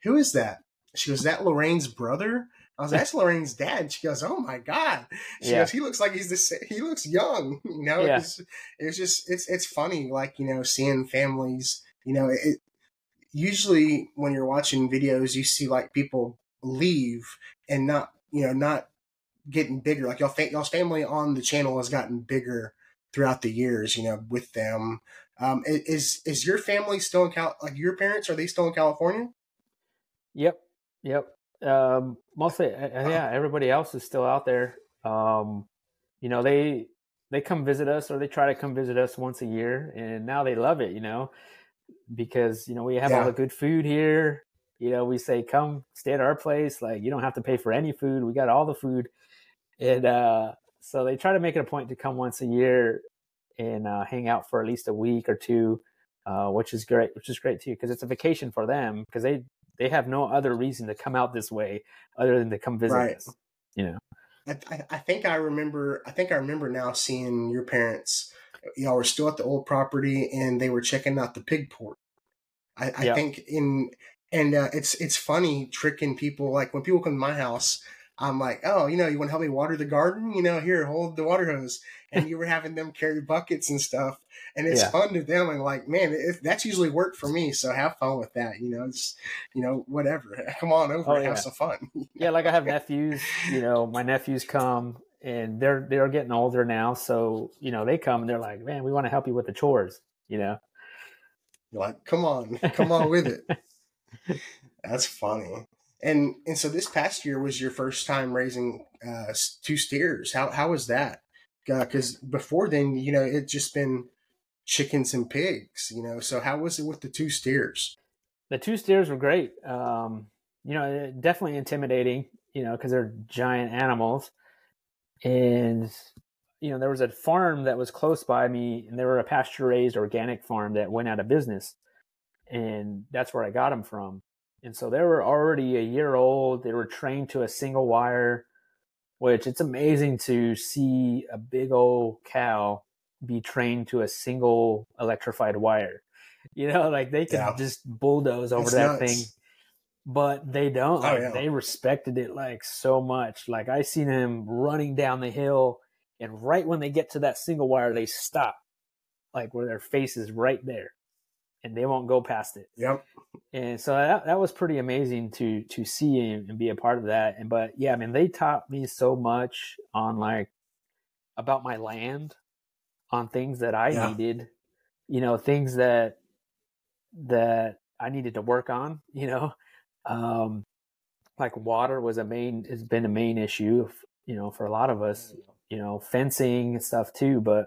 A: "Who is that?" She was that Lorraine's brother. I was that's Lorraine's dad. She goes, "Oh my god!" She yeah. goes, "He looks like he's the he looks young." (laughs) You know, yeah. it's, it's just it's it's funny, like you know, seeing families. You know, it, usually when you're watching videos, you see like people leave and not you know not getting bigger. Like y'all, fa- y'all's family on the channel has gotten bigger throughout the years. You know, with them. Um, is is your family still in Cal? Like your parents are they still in California?
B: Yep, yep um, mostly, yeah, everybody else is still out there. Um, you know, they they come visit us or they try to come visit us once a year, and now they love it. You know, because you know we have yeah. all the good food here. You know, we say come stay at our place. Like you don't have to pay for any food. We got all the food, and uh, so they try to make it a point to come once a year and uh, hang out for at least a week or two. Uh, which is great, which is great too, because it's a vacation for them because they they have no other reason to come out this way other than to come visit right. us. You know.
A: I, I think I remember. I think I remember now seeing your parents. Y'all were still at the old property, and they were checking out the pig port. I, I yep. think in and uh, it's it's funny tricking people. Like when people come to my house, I'm like, oh, you know, you want to help me water the garden? You know, here, hold the water hose. And (laughs) you were having them carry buckets and stuff. And it's
B: Yeah.
A: fun to them. And like, man, it, that's usually work for me. So have fun with that. You know, it's, you know, whatever. (laughs) Come on over
B: Oh,
A: and
B: yeah.
A: have some fun. (laughs)
B: yeah, like I have nephews. You know, my nephews come and they're they're getting older now, so you know they come and they're like, "Man, we want to help you with the chores." You know,
A: You're like, come on, come on with it. That's funny. And and so this past year was your first time raising uh, two steers. How how was that? Because before then, you know, it just been chickens and pigs. You know, so how was it with the two steers?
B: the two steers were great. Um, you know, definitely intimidating. You know, because they're giant animals, and you know there was a farm that was close by me, and they were a pasture raised organic farm that went out of business, and that's where I got them from. And so they were already a year old. They were trained to a single wire, which it's amazing to see a big old cow be trained to a single electrified wire. You know, like they can
A: Yeah.
B: just bulldoze over
A: It's
B: that
A: nuts.
B: thing, but they don't.
A: Oh,
B: Like,
A: yeah.
B: They respected it like so much. Like I seen them running down the hill, and right when they get to that single wire, they stop, like where their face is right there, and they won't go past it
A: Yep.
B: and so that, that was pretty amazing to to see and, be a part of that and but yeah i mean they taught me so much on like about my land on things that i
A: Yeah.
B: needed you know things that that i needed to work on you know um like water was a main has been a main issue you know for a lot of us you know fencing and stuff too but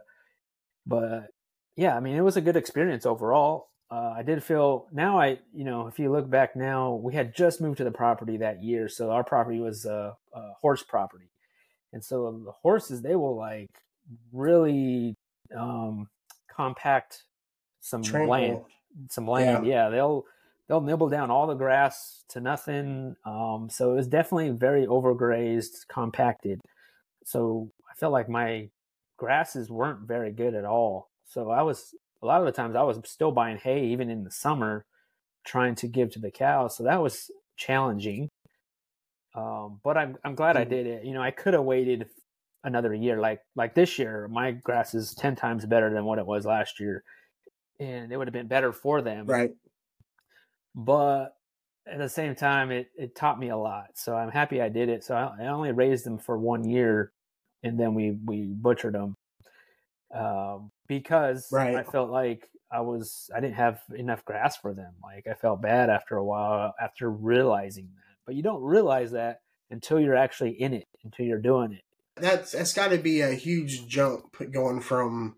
B: but yeah i mean it was a good experience overall uh, i did feel now i you know if you look back now we had just moved to the property that year so our property was a, a horse property. And so the horses they will like really um compact some
A: Trample.
B: land some land. Yeah. they'll they'll nibble down all the grass to nothing. Um so it was definitely very overgrazed compacted. So i felt like my grasses weren't very good at all. So i was a lot of the times i was still buying hay even in the summer trying to give to the cows so that was challenging. Um but i'm i'm glad i
A: Mm.
B: did it. You know i could have waited another year like like this year my grass is 10 times better than what it was last year and it would have been better for them.
A: Right.
B: but at the same time it, it taught me a lot so i'm happy i did it. So i, I only raised them for one year and then we we butchered them um, because
A: Right.
B: i felt like i was i didn't have enough grass for them like i felt bad after a while after realizing that but you don't realize that until you're actually in it until you're doing it
A: That's that's got to be a huge jump going from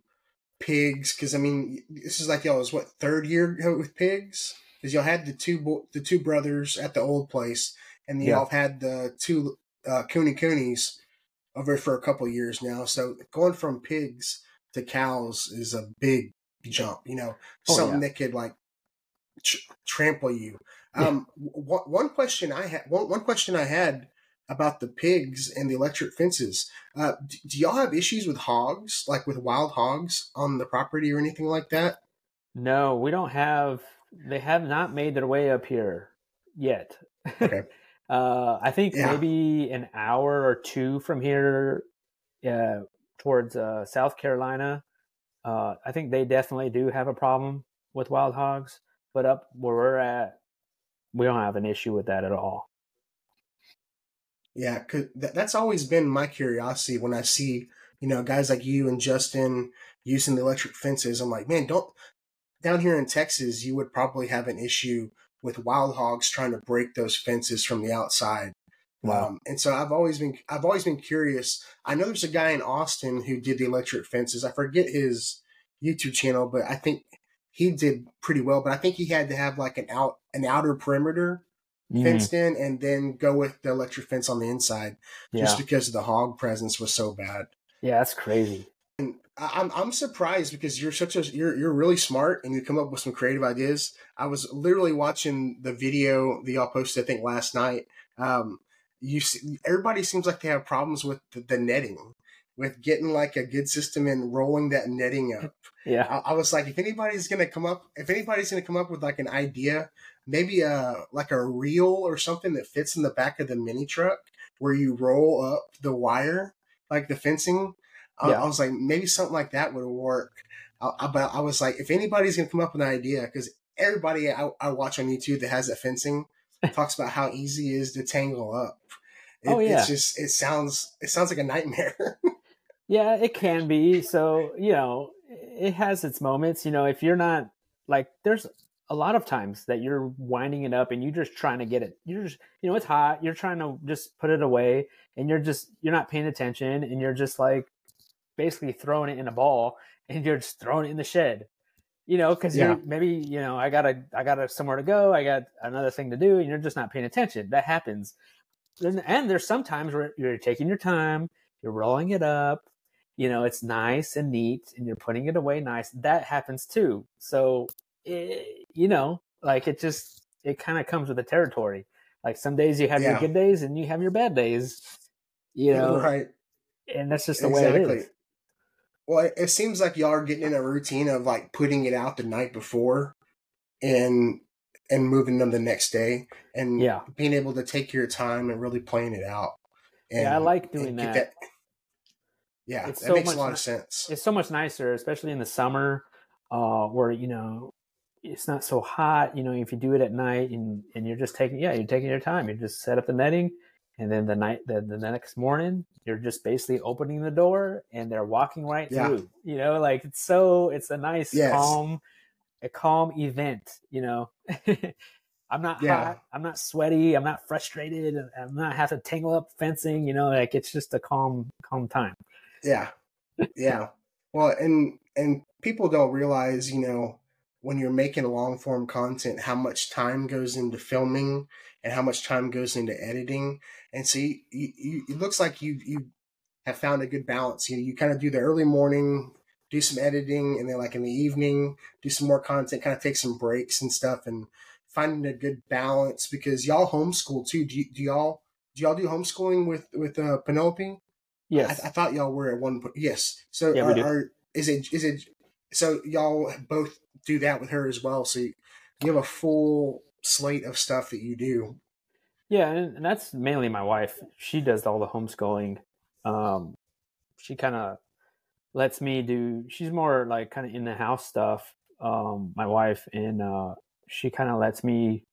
A: pigs because I mean this is like y'all was what third year with pigs because y'all had the two bo- the two brothers at the old place and
B: Yeah.
A: y'all had the two uh, Kune Kunes over for a couple years now. So going from pigs to cows is a big jump. You know,
B: Oh,
A: something
B: yeah.
A: that could like tr- trample you.
B: Yeah.
A: Um, w- one question I had one, one question I had about the pigs and the electric fences. Uh, do, do y'all have issues with hogs, like with wild hogs on the property or anything like that?
B: no we don't have they have not made their way up here yet
A: Okay. (laughs)
B: uh i think
A: Yeah.
B: maybe an hour or two from here uh towards uh south carolina uh i think they definitely do have a problem with wild hogs but up where we're at we don't have an issue with that at all
A: Yeah, 'cause that, that's always been my curiosity when I see, you know, guys like you and Justin using the electric fences. I'm like, man, don't down here in Texas, you would probably have an issue with wild hogs trying to break those fences from the outside. Um, and so I've always been I've always been curious. I know there's a guy in Austin who did the electric fences. I forget his YouTube channel, but I think he did pretty well. But I think he had to have like an out an outer perimeter
B: Mm,
A: fenced in and then go with the electric fence on the inside
B: yeah
A: just because the hog presence was so bad.
B: yeah that's crazy
A: And I'm I'm surprised because you're such a you're you're really smart and you come up with some creative ideas. I was literally watching the video that y'all posted I think last night. Um, you see, everybody seems like they have problems with the, the netting, with getting like a good system and rolling that netting up.
B: yeah
A: I, I was like, if anybody's gonna come up, if anybody's gonna come up with like an idea, maybe a like a reel or something that fits in the back of the mini truck where you roll up the wire, like the fencing. I,
B: Yeah.
A: I was like, maybe something like that would work. I, I, but I was like, if anybody's gonna come up with an idea, because everybody I, I watch on YouTube that has that fencing (laughs) talks about how easy it is to tangle up. It,
B: Oh, yeah.
A: It's just it sounds it sounds like a nightmare. (laughs)
B: Yeah, it can be. So, you know, it has its moments. You know, if you're not like, there's a lot of times that you're winding it up and you're just trying to get it. You're just, you know, it's hot. You're trying to just put it away and you're just, you're not paying attention and you're just like basically throwing it in a ball and you're just throwing it in the shed. You know, because
A: Yeah.
B: maybe, you know, I gotta, I gotta somewhere to go. I got another thing to do, and you're just not paying attention. That happens. And, and there's sometimes where you're taking your time, you're rolling it up, you know it's nice and neat and you're putting it away nice. That happens too. So it, you know like it just it kind of comes with the territory. Like some days you have your good days and you have your bad days you know?
A: Right.
B: and that's just the way it is.
A: Well, it, it seems like y'all are getting in a routine of like putting it out the night before and and moving them the next day and
B: Yeah.
A: being able to take your time and really playing it out. And,
B: Yeah, I like doing
A: get
B: that.
A: Yeah,
B: It's
A: that
B: so
A: makes
B: much
A: a lot
B: ni-
A: of sense.
B: it's so much nicer especially in the summer uh where you know it's not so hot you know if you do it at night and and you're just taking yeah you're taking your time you just set up the netting and then the night the, the next morning you're just basically opening the door and they're walking right
A: Yeah.
B: through you know like it's so it's a nice
A: Yes.
B: calm a calm event you know (laughs) i'm not
A: Yeah.
B: hot i'm not sweaty i'm not frustrated i'm not have to tangle up fencing you know like it's just a calm calm time
A: Yeah. Yeah. well, and and people don't realize, you know, when you're making long form content, how much time goes into filming and how much time goes into editing. And so you, you, you it looks like you you have found a good balance. You you kind of do the early morning, do some editing, and then like in the evening, do some more content, kind of take some breaks and stuff, and finding a good balance because y'all homeschool too. Do, do y'all do y'all do homeschooling with with uh, Penelope?
B: yes
A: I, I thought y'all were at one point. Yes. So
B: Yeah, we
A: are,
B: do.
A: are is it is it so y'all both do that with her as well? So you, you have a full slate of stuff that you do.
B: Yeah, and, and that's mainly my wife. She does all the homeschooling. Um, she kind of lets me do. She's more like kind of in the house stuff. Um, my wife and uh, she kind of lets me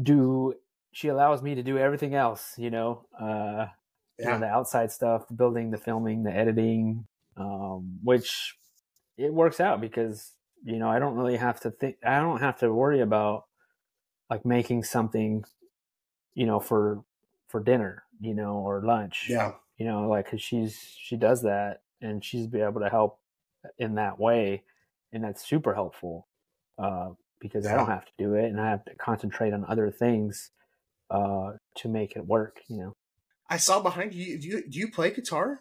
B: do. She allows me to do everything else. You know, uh, you know, the outside stuff, the building, the filming, the editing, um, which it works out because you know I don't really have to think. I don't have to worry about like making something, you know, for for dinner, you know, or lunch,
A: Yeah.
B: you know, like because she's she does that and she's be able to help in that way, and that's super helpful uh, because I don't have to do it and I have to concentrate on other things uh, to make it work, you know.
A: I saw behind you. Do you do you play guitar?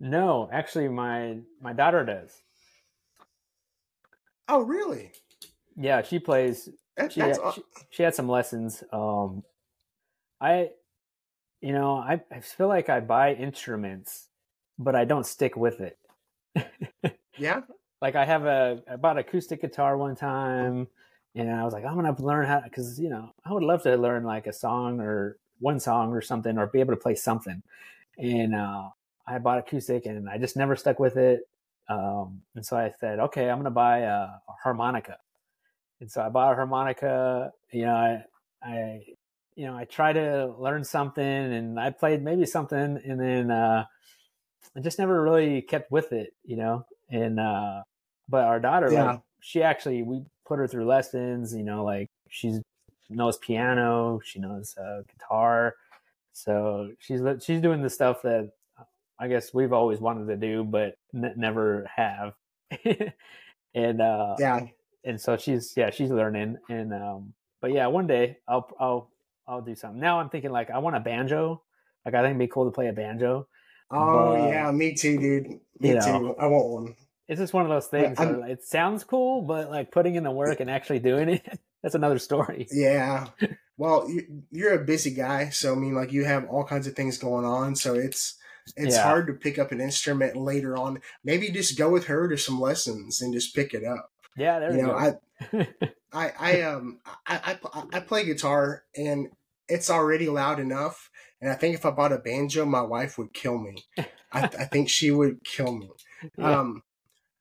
B: No, actually, my my daughter does.
A: Oh, really?
B: Yeah, she plays.
A: That,
B: She,
A: that's
B: had, she she had some lessons. Um, I, you know, I I feel like I buy instruments, but I don't stick with it. (laughs)
A: yeah.
B: like I have a I bought acoustic guitar one time, and I was like, I'm gonna learn how because you know I would love to learn like a song or one song or something or be able to play something. And uh, I bought acoustic, and I just never stuck with it. Um, and so I said, okay, I'm gonna buy a, a harmonica. And so I bought a harmonica. You know, I, I, you know, I tried to learn something, and I played maybe something, and then uh, I just never really kept with it. You know, and uh, but our daughter,
A: Yeah.
B: like, she actually we put her through lessons. You know, like she's knows piano, she knows uh, guitar, so she's she's doing the stuff that I guess we've always wanted to do, but n- never have. (laughs) and uh,
A: Yeah.
B: and so she's yeah she's learning and um but yeah one day i'll i'll i'll do something now i'm thinking like i want a banjo like i think it'd be cool to play a banjo
A: Oh,
B: But-
A: yeah. Me too, dude. Me
B: You know.
A: too. I want one.
B: it's just one of those things
A: I'm-
B: where it sounds cool but like putting in the work and actually doing it (laughs) that's another story
A: Yeah. (laughs) Well, you, you're a busy guy, so I mean, like you have all kinds of things going on, so it's it's
B: Yeah.
A: hard to pick up an instrument later on. Maybe just go with her to some lessons and just pick it up.
B: yeah there
A: you
B: you
A: know,
B: go
A: I (laughs) I I um I, I I play guitar and it's already loud enough. And I think if I bought a banjo, my wife would kill me. I, I think she would kill me. (laughs)
B: Yeah.
A: Um,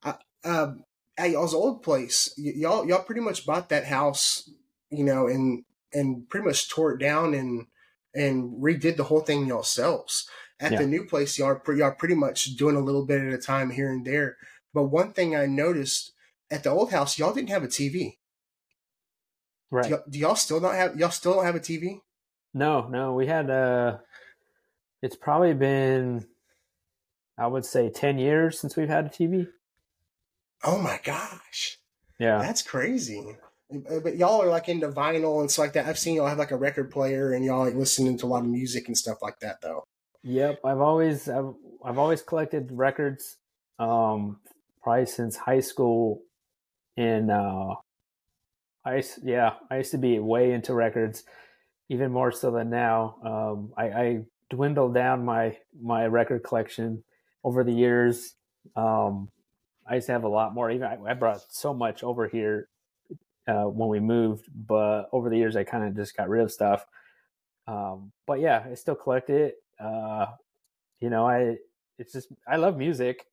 A: I, uh, at y'all's old place, y- y'all y'all pretty much bought that house, you know, and and pretty much tore it down and and redid the whole thing yourselves. At
B: Yeah.
A: the new place, y'all are, pre- y'all pretty much doing a little bit at a time here and there. But one thing I noticed at the old house, y'all didn't have a TV.
B: right.
A: Do, y'all, do y'all still not have y'all still don't have a TV?
B: No, no, we had uh it's probably been I would say 10 years since we've had a TV.
A: Oh my gosh,
B: Yeah.
A: that's crazy. But y'all are like into vinyl and stuff like that. I've seen y'all have like a record player and y'all like listening to a lot of music and stuff like that though.
B: Yep, I've always I've, I've always collected records um probably since high school and uh I used, yeah, I used to be way into records even more so than now. Um I, I dwindled down my my record collection over the years. Um I used to have a lot more. Even I, I brought so much over here uh, when we moved, but over the years I kind of just got rid of stuff. Um, but yeah, I still collect it. Uh, you know, I it's just I love music.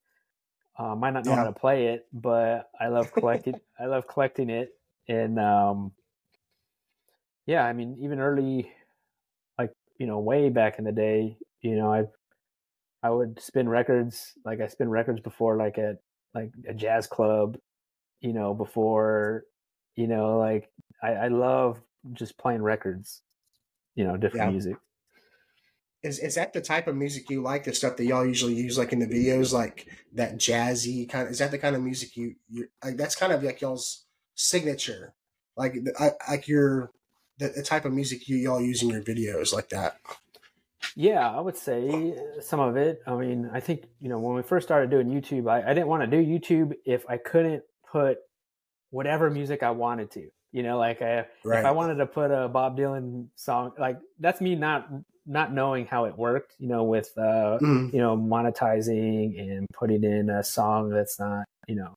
B: Uh, I might not know how to play it, but I love collecting. (laughs) I love collecting it, and um, yeah, I mean, even early, like you know, way back in the day, you know, I I would spin records like I spin records before, like at like a jazz club, you know, before, you know, like I, I love just playing records, you know, different
A: Yeah.
B: music.
A: Is is that the type of music you like? The stuff that y'all usually use, like in the videos, like that jazzy kind. Is that the kind of music you you like? That's kind of like y'all's signature, like I, like your the, the type of music you y'all use in your videos, like that.
B: Yeah, I would say some of it. I mean, I think, you know, when we first started doing YouTube, I, I didn't want to do YouTube if I couldn't put whatever music I wanted to. You know, like I, if I wanted to put a Bob Dylan song, like that's me not not knowing how it worked, you know, with uh
A: Mhm.
B: you know, monetizing and putting in a song that's not, you know,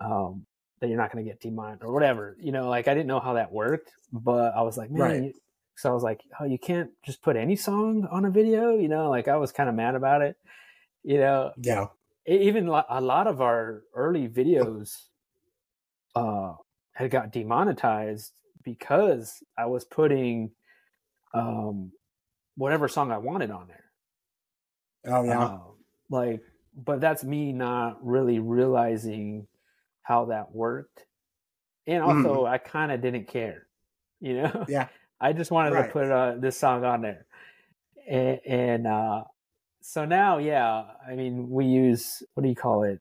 B: um, that you're not going to get demonetized or whatever. You know, like I didn't know how that worked, but I was like, man,
A: Right.
B: so I was like, oh, you can't just put any song on a video. You know, like I was kind of mad about it. You know,
A: Yeah.
B: even a lot of our early videos uh had got demonetized because I was putting um whatever song I wanted on there.
A: Oh yeah.
B: Um, like, but that's me not really realizing how that worked. And also, I kind of didn't care, you know?
A: Yeah. (laughs)
B: I just wanted
A: Right.
B: to put uh, this song on there. And, and uh, so now, yeah, I mean, we use, what do you call it?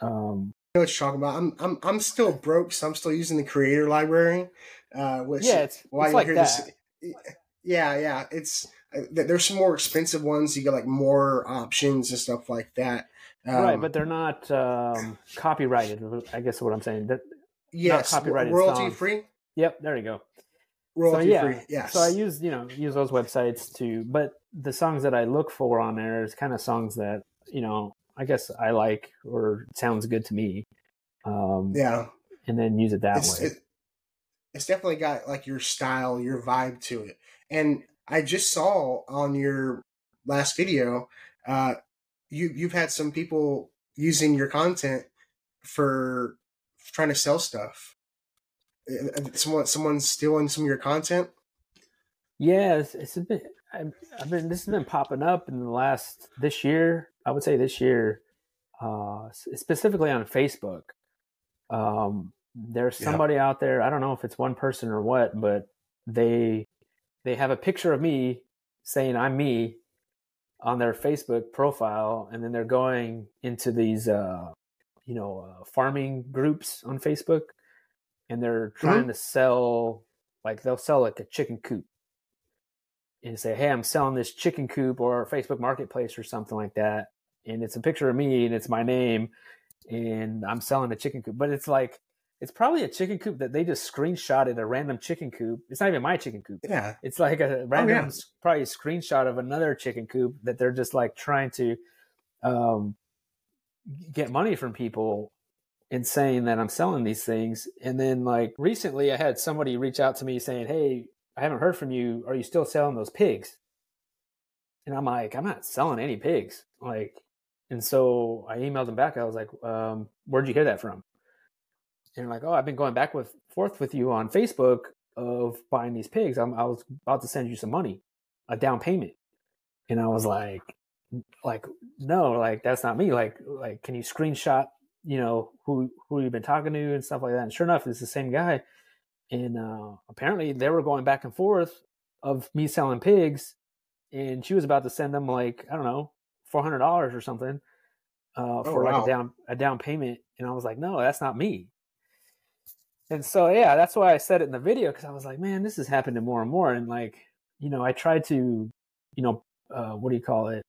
B: Um,
A: I know what you're talking about. I'm I'm I'm still broke, so I'm still using the creator library. Uh, which
B: yeah, it's,
A: while
B: it's
A: you're
B: like
A: here
B: that.
A: this, yeah, yeah, it's uh, there's some more expensive ones. You get like more options and stuff like that. Um,
B: right, but they're not um, copyrighted. I guess is what I'm saying. They're,
A: yes,
B: copyrighted
A: royalty
B: songs.
A: free,
B: yep, there you go.
A: royalty
B: so yeah,
A: free. Yes.
B: So I use you know use those websites to, but the songs that I look for on there is kind of songs that you know I guess I like or sounds good to me. Um,
A: yeah,
B: and then use it that
A: it's
B: way.
A: it, it's definitely got like your style, your vibe to it. And I just saw on your last video, uh, you you've had some people using your content for trying to sell stuff. Uh, Someone someone's stealing some of your content.
B: Yeah, it's, it's a bit. I've, I've been this has been popping up in the last this year. I would say this year, uh, specifically on Facebook. Um, there's
A: Yeah.
B: somebody out there. I don't know if it's one person or what, but they they have a picture of me saying I'm me on their Facebook profile, and then they're going into these, uh, you know, uh, farming groups on Facebook, and they're trying to sell like they'll sell like a chicken coop and say, "Hey, I'm selling this chicken coop or Facebook Marketplace or something like that," and it's a picture of me and it's my name, and I'm selling a chicken coop, but it's like it's probably a chicken coop that they just screenshotted a random chicken coop. It's not even my chicken coop.
A: Yeah,
B: It's like a random,
A: yeah.
B: s- probably screenshot of another chicken coop that they're just like trying to um, get money from people and saying that I'm selling these things. And then like recently, I had somebody reach out to me saying, "Hey, I haven't heard from you. Are you still selling those pigs? And I'm like, I'm not selling any pigs. Like, and so I emailed them back. I was like, um, where'd you hear that from? And like, oh, I've been going back with forth with you on Facebook of buying these pigs. I'm, I was about to send you some money, a down payment. And I was like, like, no, like that's not me. Like, like, can you screenshot, you know, who who you've been talking to and stuff like that? And sure enough, it's the same guy. And uh, apparently, they were going back and forth of me selling pigs, and she was about to send them like I don't know, four hundred dollars or something uh, oh, for wow. like a down a down payment. And I was like, no, that's not me. And so yeah, that's why I said it in the video because I was like, man, this is happening more and more. And like, you know, I tried to, you know, uh, what do you call it?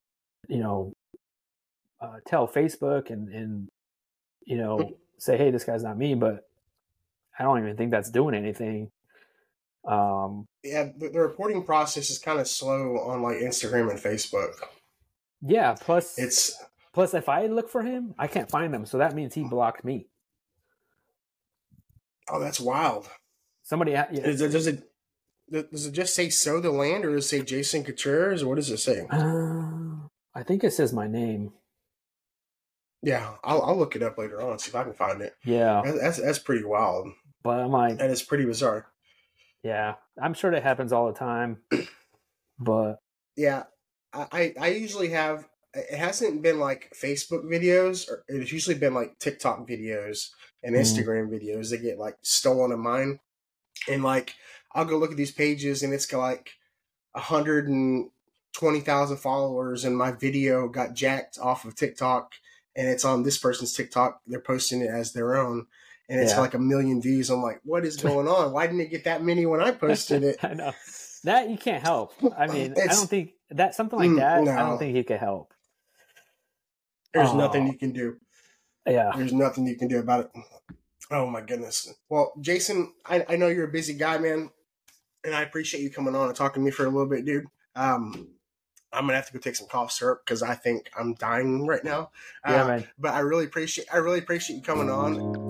B: You know, uh, tell Facebook and and you know (laughs) say, hey, this guy's not me, but I don't even think that's doing anything.
A: Um, yeah, the, the reporting process is kind of slow on like Instagram and Facebook.
B: Yeah, plus
A: it's
B: plus if I look for him, I can't find him, so that means he blocked me.
A: Oh, that's wild.
B: Somebody yeah.
A: does, it, does it does it just say "sow the land" or does it say Jason Contreras or what does it say?
B: Uh, I think it says my name.
A: Yeah, I'll, I'll look it up later on see if I can find it.
B: Yeah,
A: that's that's pretty wild.
B: But I'm like,
A: and it's pretty bizarre.
B: Yeah, I'm sure that happens all the time. (clears throat) But
A: yeah, I I usually have. It hasn't been like Facebook videos, or it's usually been like TikTok videos and mm-hmm. Instagram mm. videos that get like stolen of mine. And like, I'll go look at these pages, and it's got like a hundred and twenty thousand followers, and my video got jacked off of TikTok, and it's on this person's TikTok. They're posting it as their own, and it's yeah. like a million views. I'm like, what is going on? Why didn't it get that many when I posted it? (laughs)
B: I know that you can't help. I mean, I don't think that something like mm, that. No. I don't think he can help.
A: There's uh, nothing you can do.
B: Yeah,
A: there's nothing you can do about it. Oh my goodness. Well, Jason, I, I know you're a busy guy, man, and I appreciate you coming on and talking to me for a little bit, dude. Um, I'm gonna have to go take some cough syrup because I think I'm dying right now.
B: Yeah, uh, man.
A: But I really appreciate I really appreciate you coming on.